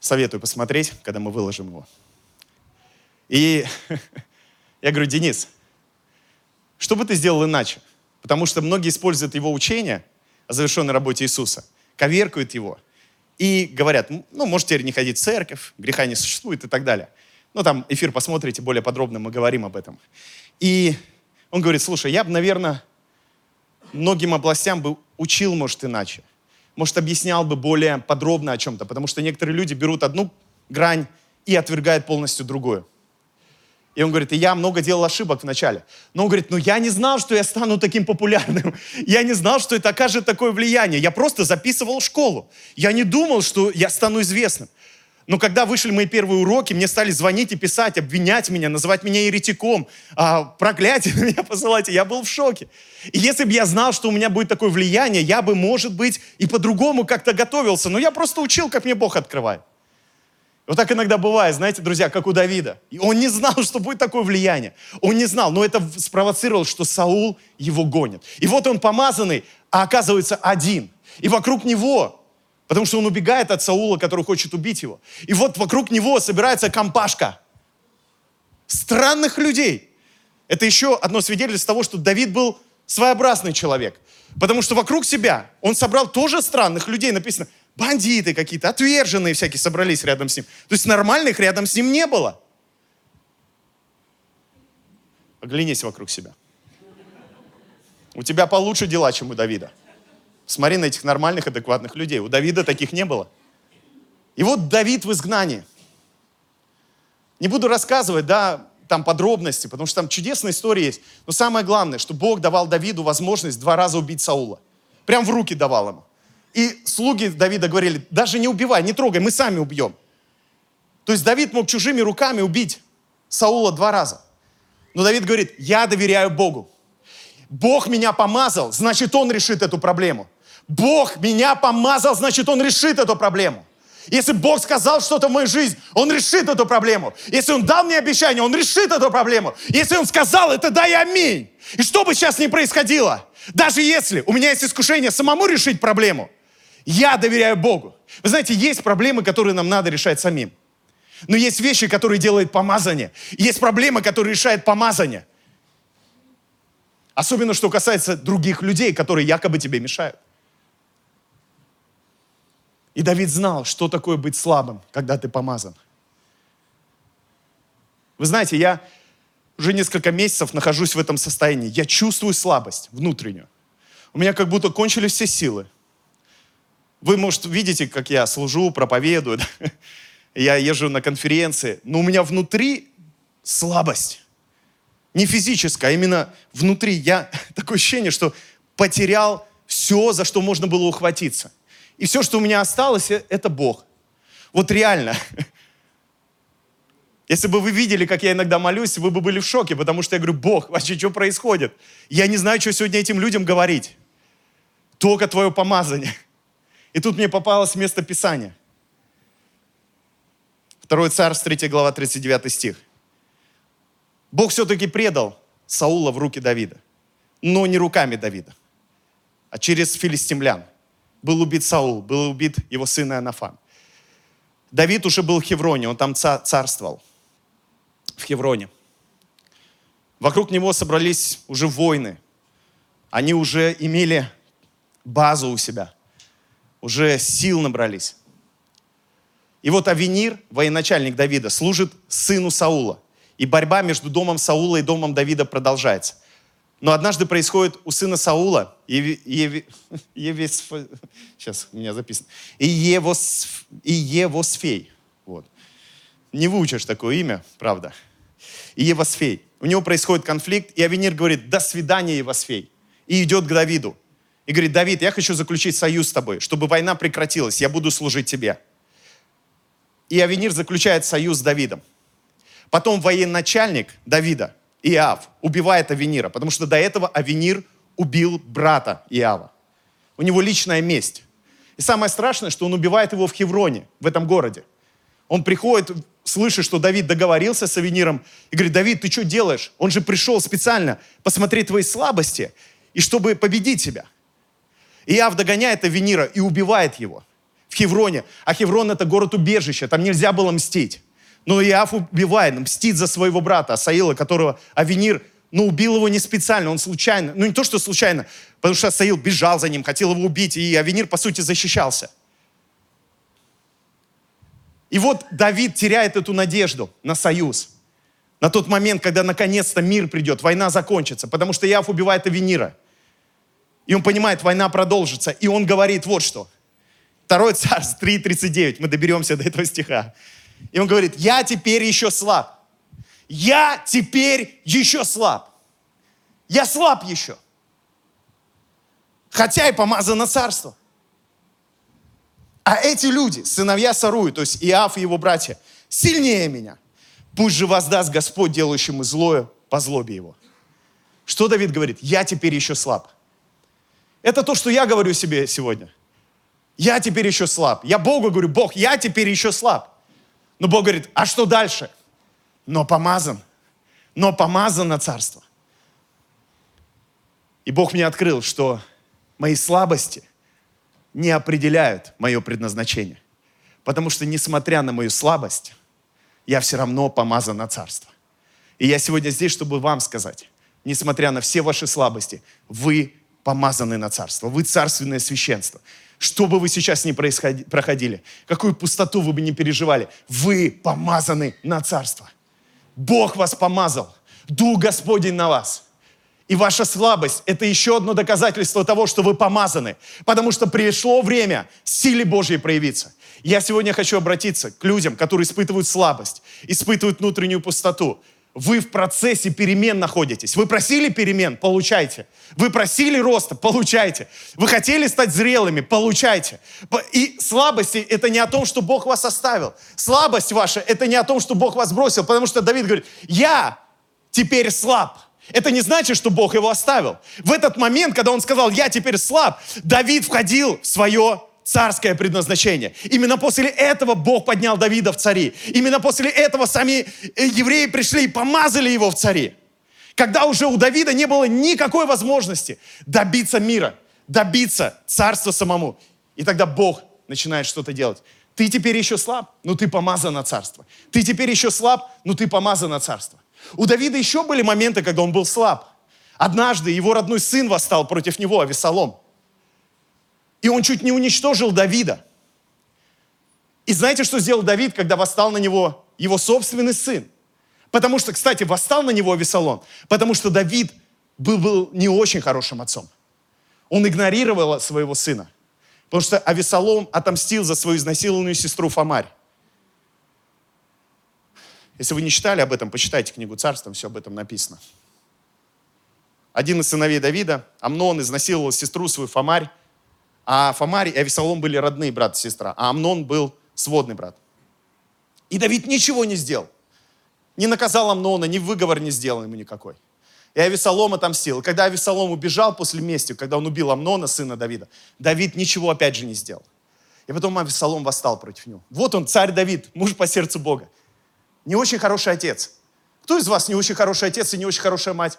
Советую посмотреть, когда мы выложим его. И я говорю, Денис, что бы ты сделал иначе? Потому что многие используют его учение о завершенной работе Иисуса, коверкают его и говорят, ну, может теперь не ходить в церковь, греха не существует и так далее. Ну, там эфир посмотрите, более подробно мы говорим об этом. И он говорит, слушай, я бы, наверное, многим областям бы учил, может, иначе. Может, объяснял бы более подробно о чем-то, потому что некоторые люди берут одну грань и отвергают полностью другую. И он говорит, и я много делал ошибок вначале. Но он говорит, ну я не знал, что я стану таким популярным. Я не знал, что это окажет такое влияние. Я просто записывал школу. Я не думал, что я стану известным. Но когда вышли мои первые уроки, мне стали звонить и писать, обвинять меня, называть меня еретиком, а, проклятие на меня посылать. Я был в шоке. И если бы я знал, что у меня будет такое влияние, я бы, может быть, и по-другому как-то готовился. Но я просто учил, как мне Бог открывает. Вот так иногда бывает, знаете, друзья, как у Давида. И он не знал, что будет такое влияние. Он не знал, но это спровоцировало, что Саул его гонит. И вот он помазанный, а оказывается один. И вокруг него Потому что он убегает от Саула, который хочет убить его. И вот вокруг него собирается компашка странных людей. Это еще одно свидетельство того, что Давид был своеобразный человек. Потому что вокруг себя он собрал тоже странных людей. Написано, бандиты какие-то, отверженные всякие собрались рядом с ним. То есть нормальных рядом с ним не было. Оглянись вокруг себя. У тебя получше дела, чем у Давида. Смотри на этих нормальных, адекватных людей. У Давида таких не было. И вот Давид в изгнании. Не буду рассказывать, да, там подробности, потому что там чудесная история есть. Но самое главное, что Бог давал Давиду возможность два раза убить Саула. Прям в руки давал ему. И слуги Давида говорили, даже не убивай, не трогай, мы сами убьем. То есть Давид мог чужими руками убить Саула два раза. Но Давид говорит, я доверяю Богу. Бог меня помазал, значит, Он решит эту проблему. Бог меня помазал, значит, Он решит эту проблему. Если Бог сказал что-то в мою жизнь, Он решит эту проблему. Если Он дал мне обещание, Он решит эту проблему. Если Он сказал это, да и аминь. И что бы сейчас ни происходило, даже если у меня есть искушение самому решить проблему, я доверяю Богу. Вы знаете, есть проблемы, которые нам надо решать самим. Но есть вещи, которые делает помазание. Есть проблемы, которые решает помазание. Особенно, что касается других людей, которые якобы тебе мешают. И Давид знал, что такое быть слабым, когда ты помазан. Вы знаете, я уже несколько месяцев нахожусь в этом состоянии. Я чувствую слабость внутреннюю. У меня как будто кончились все силы. Вы, может, видите, как я служу, проповедую, я езжу на конференции, но у меня внутри слабость. Не физическая, а именно внутри. Я такое ощущение, что потерял все, за что можно было ухватиться. И все, что у меня осталось, э, это Бог. Вот реально. Если бы вы видели, как я иногда молюсь, вы бы были в шоке, потому что я говорю, Бог, вообще что происходит? Я не знаю, что сегодня этим людям говорить. Только твое помазание. И тут мне попалось место Писания. Второй царь, 3 глава, 39 стих. Бог все-таки предал Саула в руки Давида. Но не руками Давида, а через филистимлян – был убит Саул, был убит его сын Иоаннафан. Давид уже был в Хевроне, он там царствовал. В Хевроне. Вокруг него собрались уже воины. Они уже имели базу у себя. Уже сил набрались. И вот Авенир, военачальник Давида, служит сыну Саула. И борьба между домом Саула и домом Давида продолжается. Но однажды происходит у сына Саула, Еви, сейчас у меня записано, и, Евос, и. Вот. Не выучишь такое имя, правда. И Евосфей. У него происходит конфликт, и Авенир говорит, до свидания, Евосфей. И идет к Давиду. И говорит, Давид, я хочу заключить союз с тобой, чтобы война прекратилась, я буду служить тебе. И Авенир заключает союз с Давидом. Потом военачальник Давида, Иав, убивает Авенира, потому что до этого Авенир убил брата Иава. У него личная месть. И самое страшное, что он убивает его в Хевроне, в этом городе. Он приходит, слышит, что Давид договорился с Авениром, и говорит, Давид, ты что делаешь? Он же пришел специально посмотреть твои слабости, и чтобы победить тебя. Иав догоняет Авенира и убивает его в Хевроне. А Хеврон это город-убежище, там нельзя было мстить. Но Иав убивает, мстит за своего брата Асаила, которого Авенир, ну, убил его не специально, он случайно. Ну, не то, что случайно, потому что Асаил бежал за ним, хотел его убить, и Авенир, по сути, защищался. И вот Давид теряет эту надежду на союз. На тот момент, когда наконец-то мир придет, война закончится, потому что Иав убивает Авенира. И он понимает, война продолжится. И он говорит вот что. Второй царств 3.39, мы доберемся до этого стиха. И он говорит, я теперь еще слаб. Я теперь еще слаб. Я слаб еще. Хотя и помазано царство. А эти люди, сыновья Саруи, то есть Иав и его братья, сильнее меня. Пусть же воздаст Господь, делающему злое, по злобе его. Что Давид говорит? Я теперь еще слаб. Это то, что я говорю себе сегодня. Я теперь еще слаб. Я Богу говорю, Бог, я теперь еще слаб. Но Бог говорит, а что дальше? Но помазан. Но помазан на царство. И Бог мне открыл, что мои слабости не определяют мое предназначение. Потому что, несмотря на мою слабость, я все равно помазан на царство. И я сегодня здесь, чтобы вам сказать, несмотря на все ваши слабости, вы помазаны на царство, вы царственное священство. Что бы вы сейчас ни проходили, какую пустоту вы бы не переживали, вы помазаны на царство. Бог вас помазал, Дух Господень на вас. И ваша слабость – это еще одно доказательство того, что вы помазаны. Потому что пришло время силе Божьей проявиться. Я сегодня хочу обратиться к людям, которые испытывают слабость, испытывают внутреннюю пустоту. Вы в процессе перемен находитесь. Вы просили перемен? Получайте. Вы просили роста? Получайте. Вы хотели стать зрелыми? Получайте. И слабости – это не о том, что Бог вас оставил. Слабость ваша – это не о том, что Бог вас бросил. Потому что Давид говорит, я теперь слаб. Это не значит, что Бог его оставил. В этот момент, когда он сказал, я теперь слаб, Давид входил в свое царское предназначение. Именно после этого Бог поднял Давида в цари. Именно после этого сами э, евреи пришли и помазали его в цари. Когда уже у Давида не было никакой возможности добиться мира, добиться царства самому. И тогда Бог начинает что-то делать. Ты теперь еще слаб, но ты помазан на царство. Ты теперь еще слаб, но ты помазан на царство. У Давида еще были моменты, когда он был слаб. Однажды его родной сын восстал против него, Авесолом. И он чуть не уничтожил Давида. И знаете, что сделал Давид, когда восстал на него его собственный сын? Потому что, кстати, восстал на него Авесолом, потому что Давид был, был не очень хорошим отцом. Он игнорировал своего сына. Потому что Авесолом отомстил за свою изнасилованную сестру Фомарь. Если вы не читали об этом, почитайте книгу Царства, все об этом написано. Один из сыновей Давида, Амнон, изнасиловал сестру свою Фомарь, а Фомарь и Авесолом были родные брат и сестра, а Амнон был сводный брат. И Давид ничего не сделал. Не наказал Амнона, ни выговор не сделал ему никакой. И Авесолом отомстил. И когда Авесолом убежал после мести, когда он убил Амнона, сына Давида, Давид ничего опять же не сделал. И потом Авесолом восстал против него. Вот он, царь Давид, муж по сердцу Бога. Не очень хороший отец. Кто из вас не очень хороший отец и не очень хорошая мать?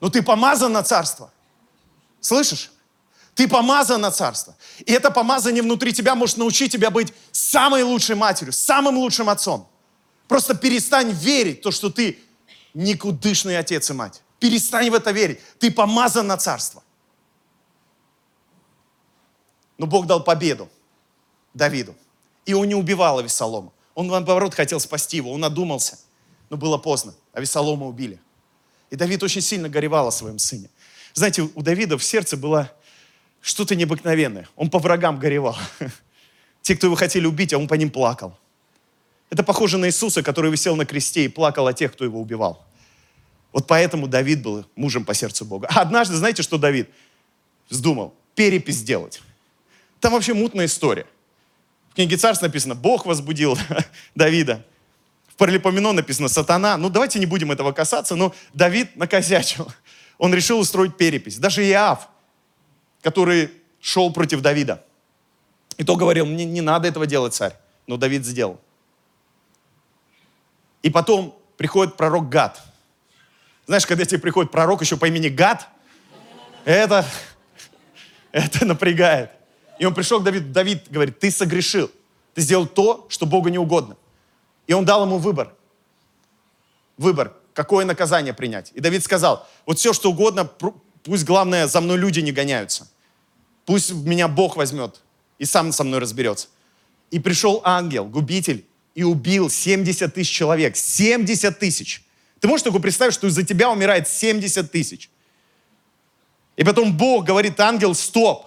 Но ты помазан на царство. Слышишь? Ты помазан на царство. И это помазание внутри тебя может научить тебя быть самой лучшей матерью, самым лучшим отцом. Просто перестань верить в то, что ты никудышный отец и мать. Перестань в это верить. Ты помазан на царство. Но Бог дал победу Давиду. И он не убивал Авесолома. Он, наоборот, хотел спасти его. Он надумался. Но было поздно. Авесолома убили. И Давид очень сильно горевал о своем сыне. Знаете, у Давида в сердце было что-то необыкновенное. Он по врагам горевал. Те, кто его хотели убить, а он по ним плакал. Это похоже на Иисуса, который висел на кресте и плакал о тех, кто его убивал. Вот поэтому Давид был мужем по сердцу Бога. А однажды, знаете, что Давид вздумал? Перепись сделать. Там вообще мутная история. В книге Царств написано, Бог возбудил Давида. В Паралипоменон написано, сатана. Ну, давайте не будем этого касаться, но Давид накосячил. Он решил устроить перепись. Даже Иав, который шел против Давида. И то говорил, мне не надо этого делать, царь. Но Давид сделал. И потом приходит пророк Гад. Знаешь, когда тебе приходит пророк еще по имени Гад, это, это напрягает. И он пришел к Давиду, Давид говорит, ты согрешил, ты сделал то, что Богу не угодно. И он дал ему выбор. Выбор, какое наказание принять. И Давид сказал, вот все, что угодно, пусть главное, за мной люди не гоняются. Пусть меня Бог возьмет и сам со мной разберется. И пришел ангел, губитель, и убил 70 тысяч человек. 70 тысяч. Ты можешь только представить, что из-за тебя умирает 70 тысяч. И потом Бог говорит, ангел, стоп.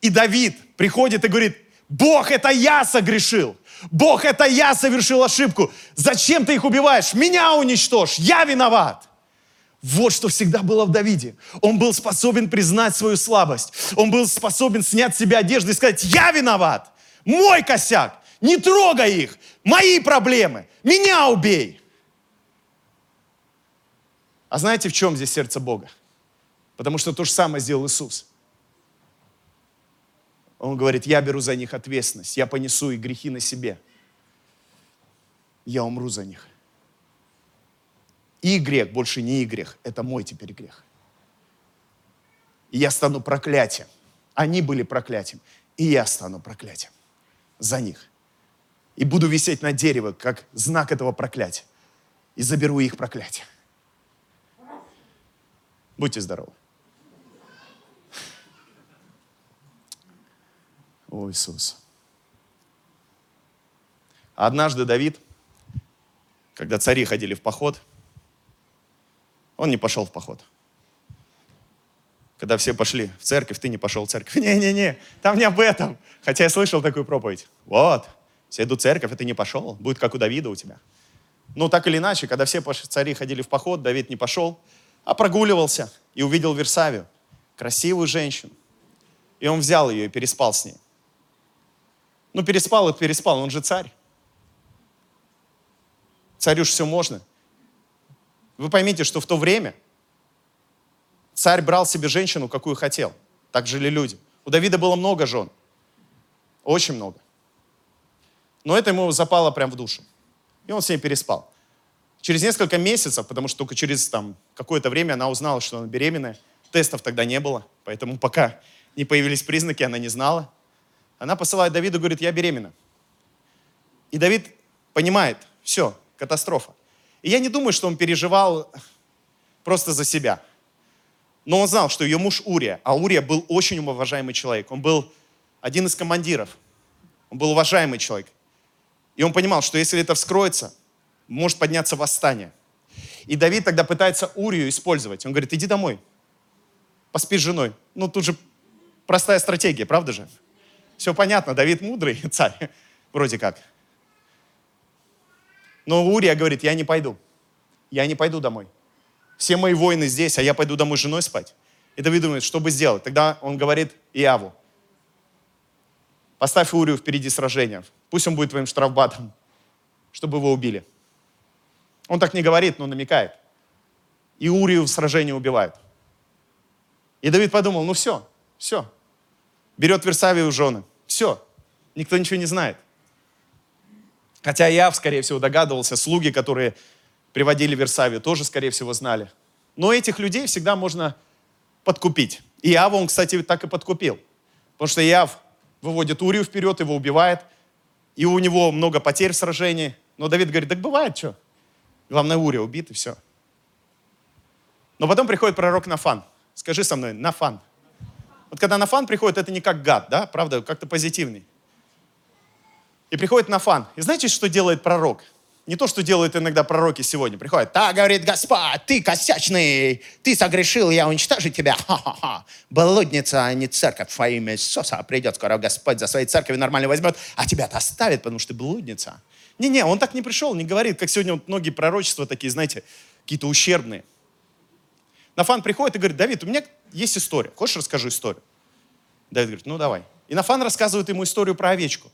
И Давид приходит и говорит, Бог, это я согрешил. Бог, это я совершил ошибку. Зачем ты их убиваешь? Меня уничтожь. Я виноват. Вот что всегда было в Давиде. Он был способен признать свою слабость. Он был способен снять с себя одежду и сказать, я виноват. Мой косяк. Не трогай их. Мои проблемы. Меня убей. А знаете, в чем здесь сердце Бога? Потому что то же самое сделал Иисус. Он говорит, я беру за них ответственность, я понесу их грехи на себе. Я умру за них. И грех больше не и грех, это мой теперь грех. И я стану проклятием. Они были проклятием, и я стану проклятием за них. И буду висеть на дерево, как знак этого проклятия. И заберу их проклятие. Будьте здоровы. О, Иисус. Однажды Давид, когда цари ходили в поход, он не пошел в поход. Когда все пошли в церковь, ты не пошел в церковь. Не-не-не, там не об этом. Хотя я слышал такую проповедь. Вот, все идут в церковь, и ты не пошел. Будет как у Давида у тебя. Ну, так или иначе, когда все цари ходили в поход, Давид не пошел, а прогуливался и увидел Версавию, красивую женщину. И он взял ее и переспал с ней. Ну, переспал и переспал, он же царь. Царю все можно. Вы поймите, что в то время царь брал себе женщину, какую хотел. Так жили люди. У Давида было много жен. Очень много. Но это ему запало прямо в душу. И он с ней переспал. Через несколько месяцев, потому что только через там, какое-то время она узнала, что она беременная. Тестов тогда не было, поэтому пока не появились признаки, она не знала. Она посылает Давиду, говорит, я беременна. И Давид понимает, все, катастрофа. И я не думаю, что он переживал просто за себя. Но он знал, что ее муж Урия, а Урия был очень уважаемый человек. Он был один из командиров. Он был уважаемый человек. И он понимал, что если это вскроется, может подняться восстание. И Давид тогда пытается Урию использовать. Он говорит, иди домой, поспи с женой. Ну, тут же простая стратегия, правда же? Все понятно, Давид мудрый царь, вроде как. Но Урия говорит, я не пойду. Я не пойду домой. Все мои воины здесь, а я пойду домой с женой спать. И Давид думает, что бы сделать? Тогда он говорит Иаву, поставь Урию впереди сражения. Пусть он будет твоим штрафбатом, чтобы его убили. Он так не говорит, но намекает. И Урию в сражении убивают. И Давид подумал, ну все, все. Берет Версавию жены. Все. Никто ничего не знает. Хотя я, скорее всего, догадывался, слуги, которые приводили Версавию, тоже, скорее всего, знали. Но этих людей всегда можно подкупить. И Иава он, кстати, так и подкупил. Потому что Иав выводит Урию вперед, его убивает, и у него много потерь в сражении. Но Давид говорит, так бывает, что? Главное, Урия убит, и все. Но потом приходит пророк Нафан. Скажи со мной, Нафан. Вот когда Нафан приходит, это не как гад, да, правда, как-то позитивный. И приходит Нафан. И знаете, что делает пророк? Не то, что делают иногда пророки сегодня. Приходят, так, говорит Господь, ты косячный, ты согрешил, я уничтожу тебя. Ха-ха-ха. Блудница, а не церковь во имя Иисуса. Придет скоро Господь за своей церковью нормально возьмет, а тебя-то оставит, потому что ты блудница. Не-не, он так не пришел, не говорит, как сегодня вот многие пророчества такие, знаете, какие-то ущербные. Нафан приходит и говорит, Давид, у меня есть история. Хочешь, расскажу историю? Давид говорит, ну давай. И Нафан рассказывает ему историю про овечку.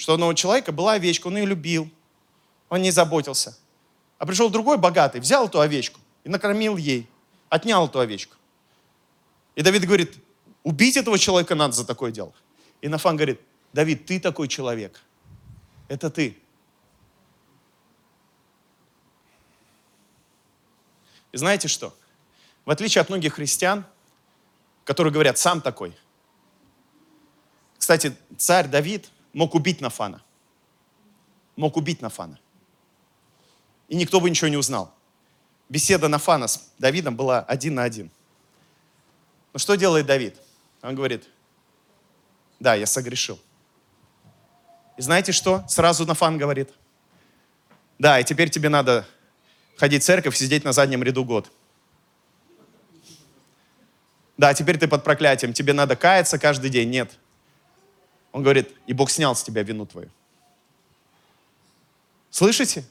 Что у одного человека была овечка, он ее любил, он не заботился. А пришел другой богатый, взял эту овечку и накормил ей, отнял эту овечку. И Давид говорит, убить этого человека надо за такое дело. И Нафан говорит, Давид, ты такой человек. Это ты. И знаете что? В отличие от многих христиан, которые говорят, сам такой. Кстати, царь Давид мог убить Нафана. Мог убить Нафана и никто бы ничего не узнал. Беседа Нафана с Давидом была один на один. Но что делает Давид? Он говорит, да, я согрешил. И знаете что? Сразу Нафан говорит, да, и теперь тебе надо ходить в церковь сидеть на заднем ряду год. Да, теперь ты под проклятием, тебе надо каяться каждый день. Нет. Он говорит, и Бог снял с тебя вину твою. Слышите?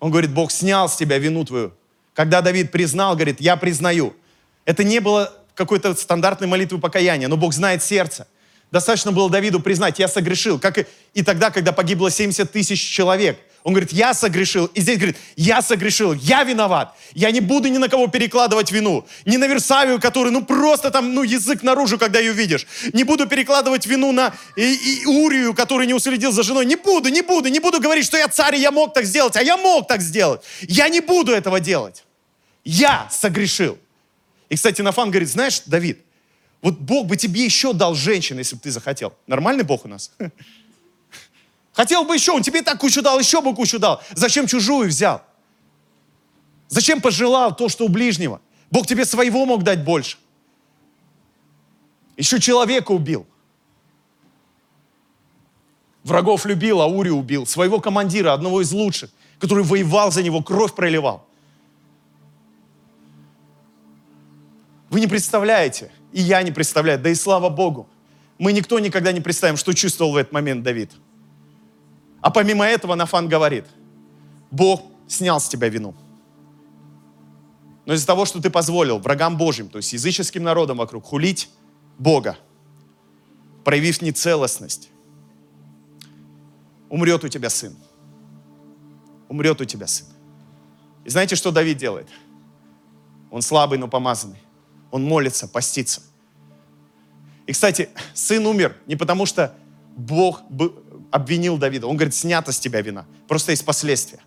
Он говорит, Бог снял с тебя вину твою. Когда Давид признал, говорит, я признаю. Это не было какой-то стандартной молитвы покаяния, но Бог знает сердце. Достаточно было Давиду признать, я согрешил. Как и, и тогда, когда погибло 70 тысяч человек – он говорит, я согрешил. И здесь говорит, я согрешил, я виноват. Я не буду ни на кого перекладывать вину. Ни на Версавию, который, ну просто там, ну язык наружу, когда ее видишь. Не буду перекладывать вину на и, и Урию, который не уследил за женой. Не буду, не буду, не буду говорить, что я царь, и я мог так сделать, а я мог так сделать. Я не буду этого делать. Я согрешил. И, кстати, Нафан говорит, знаешь, Давид, вот Бог бы тебе еще дал женщин, если бы ты захотел. Нормальный Бог у нас? Хотел бы еще, он тебе так кучу дал, еще бы кучу дал. Зачем чужую взял? Зачем пожелал то, что у ближнего? Бог тебе своего мог дать больше. Еще человека убил. Врагов любил, а Ури убил. Своего командира, одного из лучших, который воевал за него, кровь проливал. Вы не представляете, и я не представляю, да и слава Богу. Мы никто никогда не представим, что чувствовал в этот момент Давид. А помимо этого Нафан говорит, Бог снял с тебя вину. Но из-за того, что ты позволил врагам Божьим, то есть языческим народам вокруг, хулить Бога, проявив нецелостность, умрет у тебя сын. Умрет у тебя сын. И знаете, что Давид делает? Он слабый, но помазанный. Он молится, постится. И, кстати, сын умер не потому, что Бог обвинил Давида. Он говорит, снята с тебя вина. Просто есть последствия.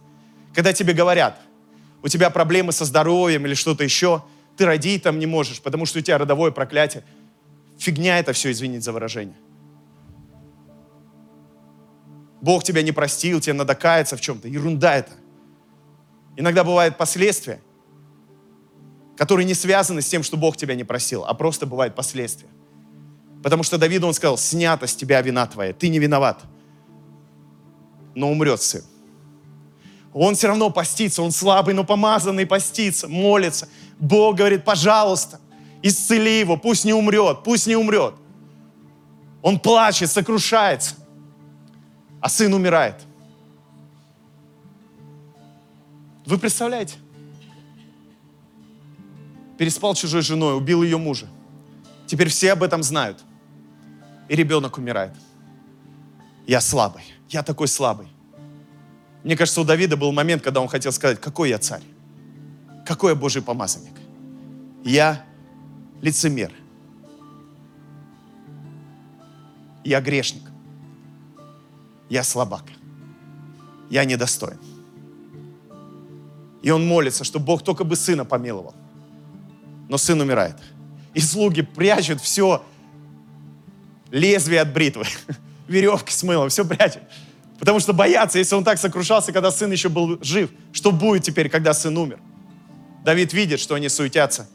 Когда тебе говорят, у тебя проблемы со здоровьем или что-то еще, ты родить там не можешь, потому что у тебя родовое проклятие. Фигня это все, извинить за выражение. Бог тебя не простил, тебе надо каяться в чем-то. Ерунда это. Иногда бывают последствия, которые не связаны с тем, что Бог тебя не просил, а просто бывают последствия. Потому что Давиду он сказал, снята с тебя вина твоя, ты не виноват но умрет сын. Он все равно постится, он слабый, но помазанный постится, молится. Бог говорит, пожалуйста, исцели его, пусть не умрет, пусть не умрет. Он плачет, сокрушается, а сын умирает. Вы представляете? Переспал чужой женой, убил ее мужа. Теперь все об этом знают. И ребенок умирает. Я слабый. Я такой слабый. Мне кажется, у Давида был момент, когда он хотел сказать, какой я царь, какой я Божий помазанник. Я лицемер. Я грешник. Я слабак. Я недостоин. И он молится, что Бог только бы сына помиловал. Но сын умирает. И слуги прячут все лезвие от бритвы. веревки с мылом, все прячет. Потому что боятся, если он так сокрушался, когда сын еще был жив, что будет теперь, когда сын умер? Давид видит, что они суетятся.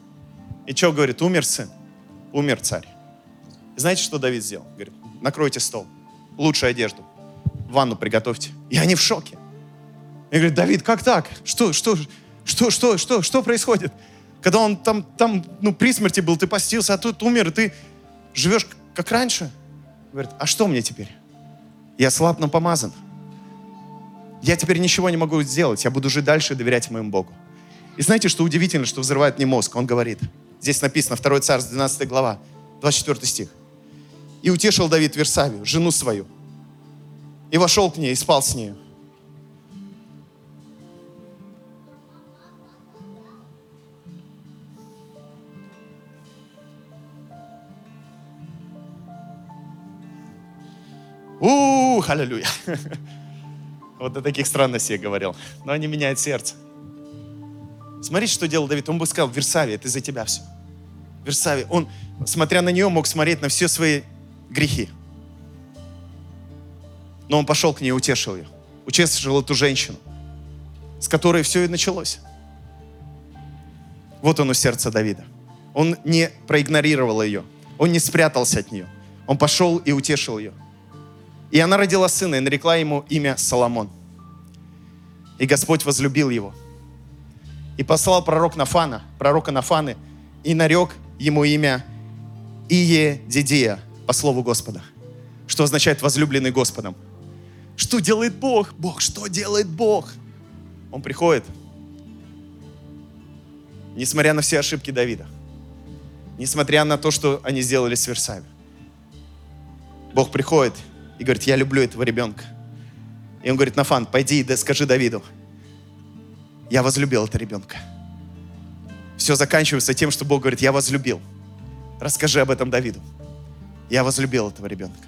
И что говорит? Умер сын, умер царь. Знаете, что Давид сделал? Говорит, накройте стол. лучшую одежду. Ванну приготовьте. И они в шоке. И говорят, Давид, как так? Что, что, что, что, что, что происходит? Когда он там, там, ну, при смерти был, ты постился, а тут умер, ты живешь как раньше. Говорит, а что мне теперь? Я слаб, но помазан. Я теперь ничего не могу сделать. Я буду жить дальше и доверять моему Богу. И знаете, что удивительно, что взрывает мне мозг? Он говорит, здесь написано, 2 Царств, 12 глава, 24 стих. «И утешил Давид Версавию, жену свою, и вошел к ней и спал с нею. У, аллилуйя. Вот до таких странностей я говорил. Но они меняют сердце. Смотрите, что делал Давид. Он бы сказал, Версавия, это из-за тебя все. Версавия. Он, смотря на нее, мог смотреть на все свои грехи. Но он пошел к ней и утешил ее. Утешил эту женщину, с которой все и началось. Вот оно сердце Давида. Он не проигнорировал ее. Он не спрятался от нее. Он пошел и утешил ее. И она родила сына и нарекла ему имя Соломон. И Господь возлюбил его. И послал пророк Нафана, пророка Нафаны, и нарек ему имя Ие Дидия, по слову Господа, что означает возлюбленный Господом. Что делает Бог? Бог, что делает Бог? Он приходит, несмотря на все ошибки Давида, несмотря на то, что они сделали с Версавием. Бог приходит и говорит, я люблю этого ребенка. И он говорит, Нафан, пойди и скажи Давиду, я возлюбил этого ребенка. Все заканчивается тем, что Бог говорит, я возлюбил. Расскажи об этом Давиду. Я возлюбил этого ребенка.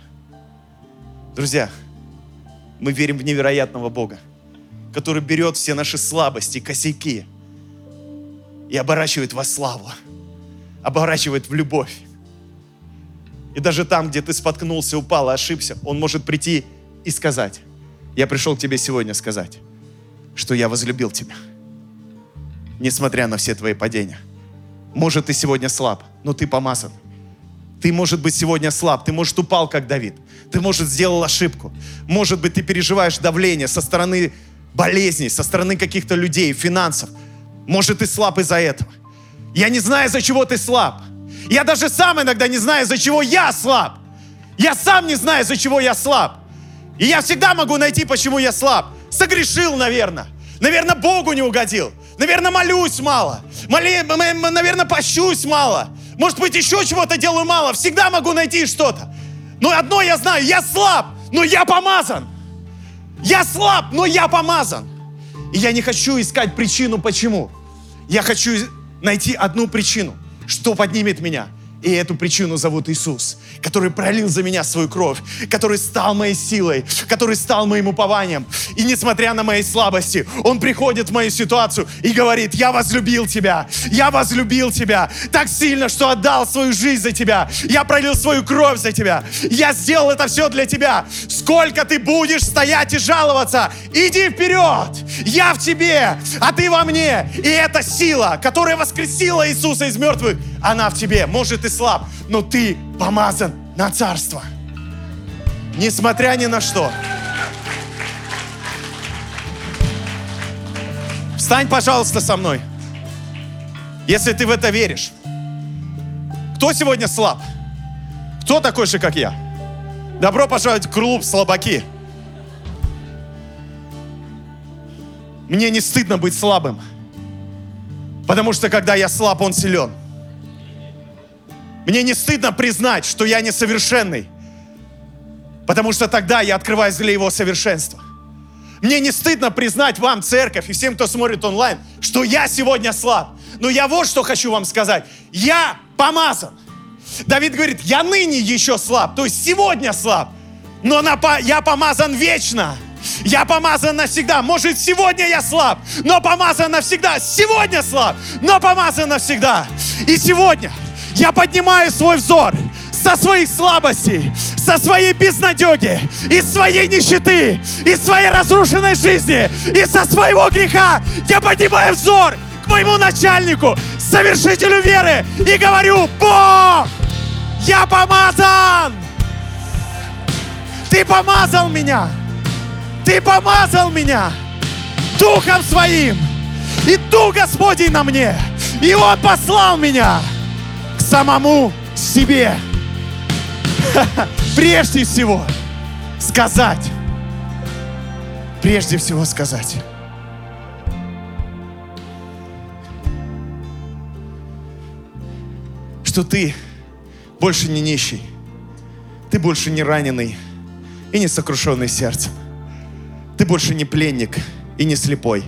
Друзья, мы верим в невероятного Бога, который берет все наши слабости, косяки и оборачивает во славу, оборачивает в любовь. И даже там, где ты споткнулся, упал, ошибся, Он может прийти и сказать, я пришел к тебе сегодня сказать, что я возлюбил тебя, несмотря на все твои падения. Может, ты сегодня слаб, но ты помазан. Ты, может быть, сегодня слаб, ты, может, упал, как Давид. Ты, может, сделал ошибку. Может быть, ты переживаешь давление со стороны болезней, со стороны каких-то людей, финансов. Может, ты слаб из-за этого. Я не знаю, из-за чего ты слаб. Я даже сам иногда не знаю, из-за чего я слаб. Я сам не знаю, из-за чего я слаб. И я всегда могу найти, почему я слаб. Согрешил, наверное. Наверное, Богу не угодил. Наверное, молюсь мало. Моли, наверное, пощусь мало. Может быть, еще чего-то делаю мало. Всегда могу найти что-то. Но одно я знаю, я слаб, но я помазан. Я слаб, но я помазан. И я не хочу искать причину, почему. Я хочу найти одну причину что поднимет меня. И эту причину зовут Иисус, который пролил за меня свою кровь, который стал моей силой, который стал моим упованием. И несмотря на мои слабости, Он приходит в мою ситуацию и говорит, я возлюбил тебя, я возлюбил тебя так сильно, что отдал свою жизнь за тебя, я пролил свою кровь за тебя, я сделал это все для тебя. Сколько ты будешь стоять и жаловаться, иди вперед, я в тебе, а ты во мне. И эта сила, которая воскресила Иисуса из мертвых, она в тебе. Может, ты слаб, но ты помазан на царство. Несмотря ни на что. Встань, пожалуйста, со мной. Если ты в это веришь. Кто сегодня слаб? Кто такой же, как я? Добро пожаловать в клуб слабаки. Мне не стыдно быть слабым. Потому что когда я слаб, он силен. Мне не стыдно признать, что я несовершенный, потому что тогда я открываюсь для Его совершенства. Мне не стыдно признать вам, церковь, и всем, кто смотрит онлайн, что я сегодня слаб. Но я вот что хочу вам сказать. Я помазан. Давид говорит, я ныне еще слаб, то есть сегодня слаб, но на, я помазан вечно. Я помазан навсегда. Может, сегодня я слаб, но помазан навсегда. Сегодня слаб, но помазан навсегда. И сегодня я поднимаю свой взор со своих слабостей, со своей безнадеги, из своей нищеты, из своей разрушенной жизни, и со своего греха. Я поднимаю взор к моему начальнику, совершителю веры, и говорю, Бог, я помазан! Ты помазал меня. Ты помазал меня Духом Своим. И Дух Господень на мне. И Он послал меня самому себе. Прежде всего сказать. Прежде всего сказать. Что ты больше не нищий. Ты больше не раненый и не сокрушенный сердцем. Ты больше не пленник и не слепой.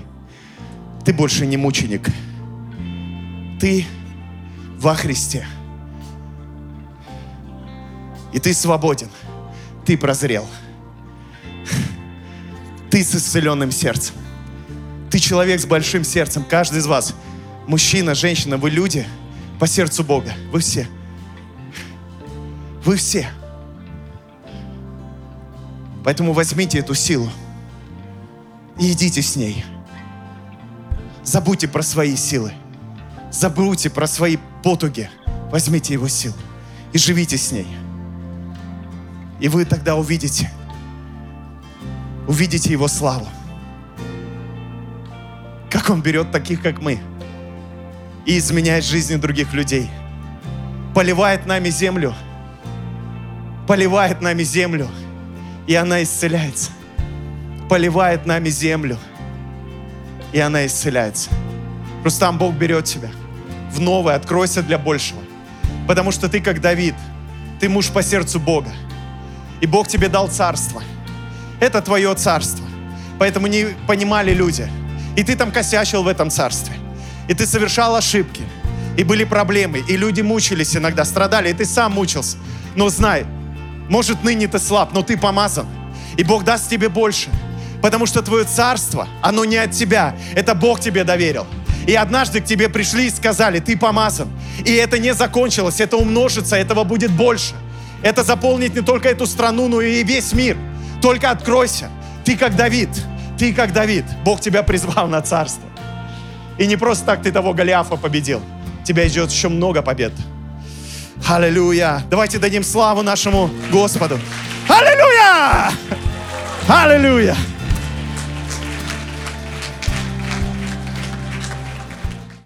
Ты больше не мученик. Ты во Христе. И ты свободен. Ты прозрел. Ты с исцеленным сердцем. Ты человек с большим сердцем. Каждый из вас, мужчина, женщина, вы люди по сердцу Бога. Вы все. Вы все. Поэтому возьмите эту силу и идите с ней. Забудьте про свои силы. Забудьте про свои потуги. Возьмите его силу и живите с ней. И вы тогда увидите, увидите его славу. Как он берет таких, как мы, и изменяет жизни других людей. Поливает нами землю, поливает нами землю, и она исцеляется поливает нами землю, и она исцеляется. Просто там Бог берет тебя в новое, откройся для большего. Потому что ты как Давид, ты муж по сердцу Бога. И Бог тебе дал царство. Это твое царство. Поэтому не понимали люди. И ты там косячил в этом царстве. И ты совершал ошибки. И были проблемы. И люди мучились иногда, страдали. И ты сам мучился. Но знай, может ныне ты слаб, но ты помазан. И Бог даст тебе больше. Потому что твое царство, оно не от тебя. Это Бог тебе доверил. И однажды к тебе пришли и сказали, ты помазан. И это не закончилось, это умножится, этого будет больше. Это заполнит не только эту страну, но и весь мир. Только откройся. Ты как Давид, ты как Давид. Бог тебя призвал на царство. И не просто так ты того Голиафа победил. Тебя ждет еще много побед. Аллилуйя. Давайте дадим славу нашему Господу. Аллилуйя! Аллилуйя!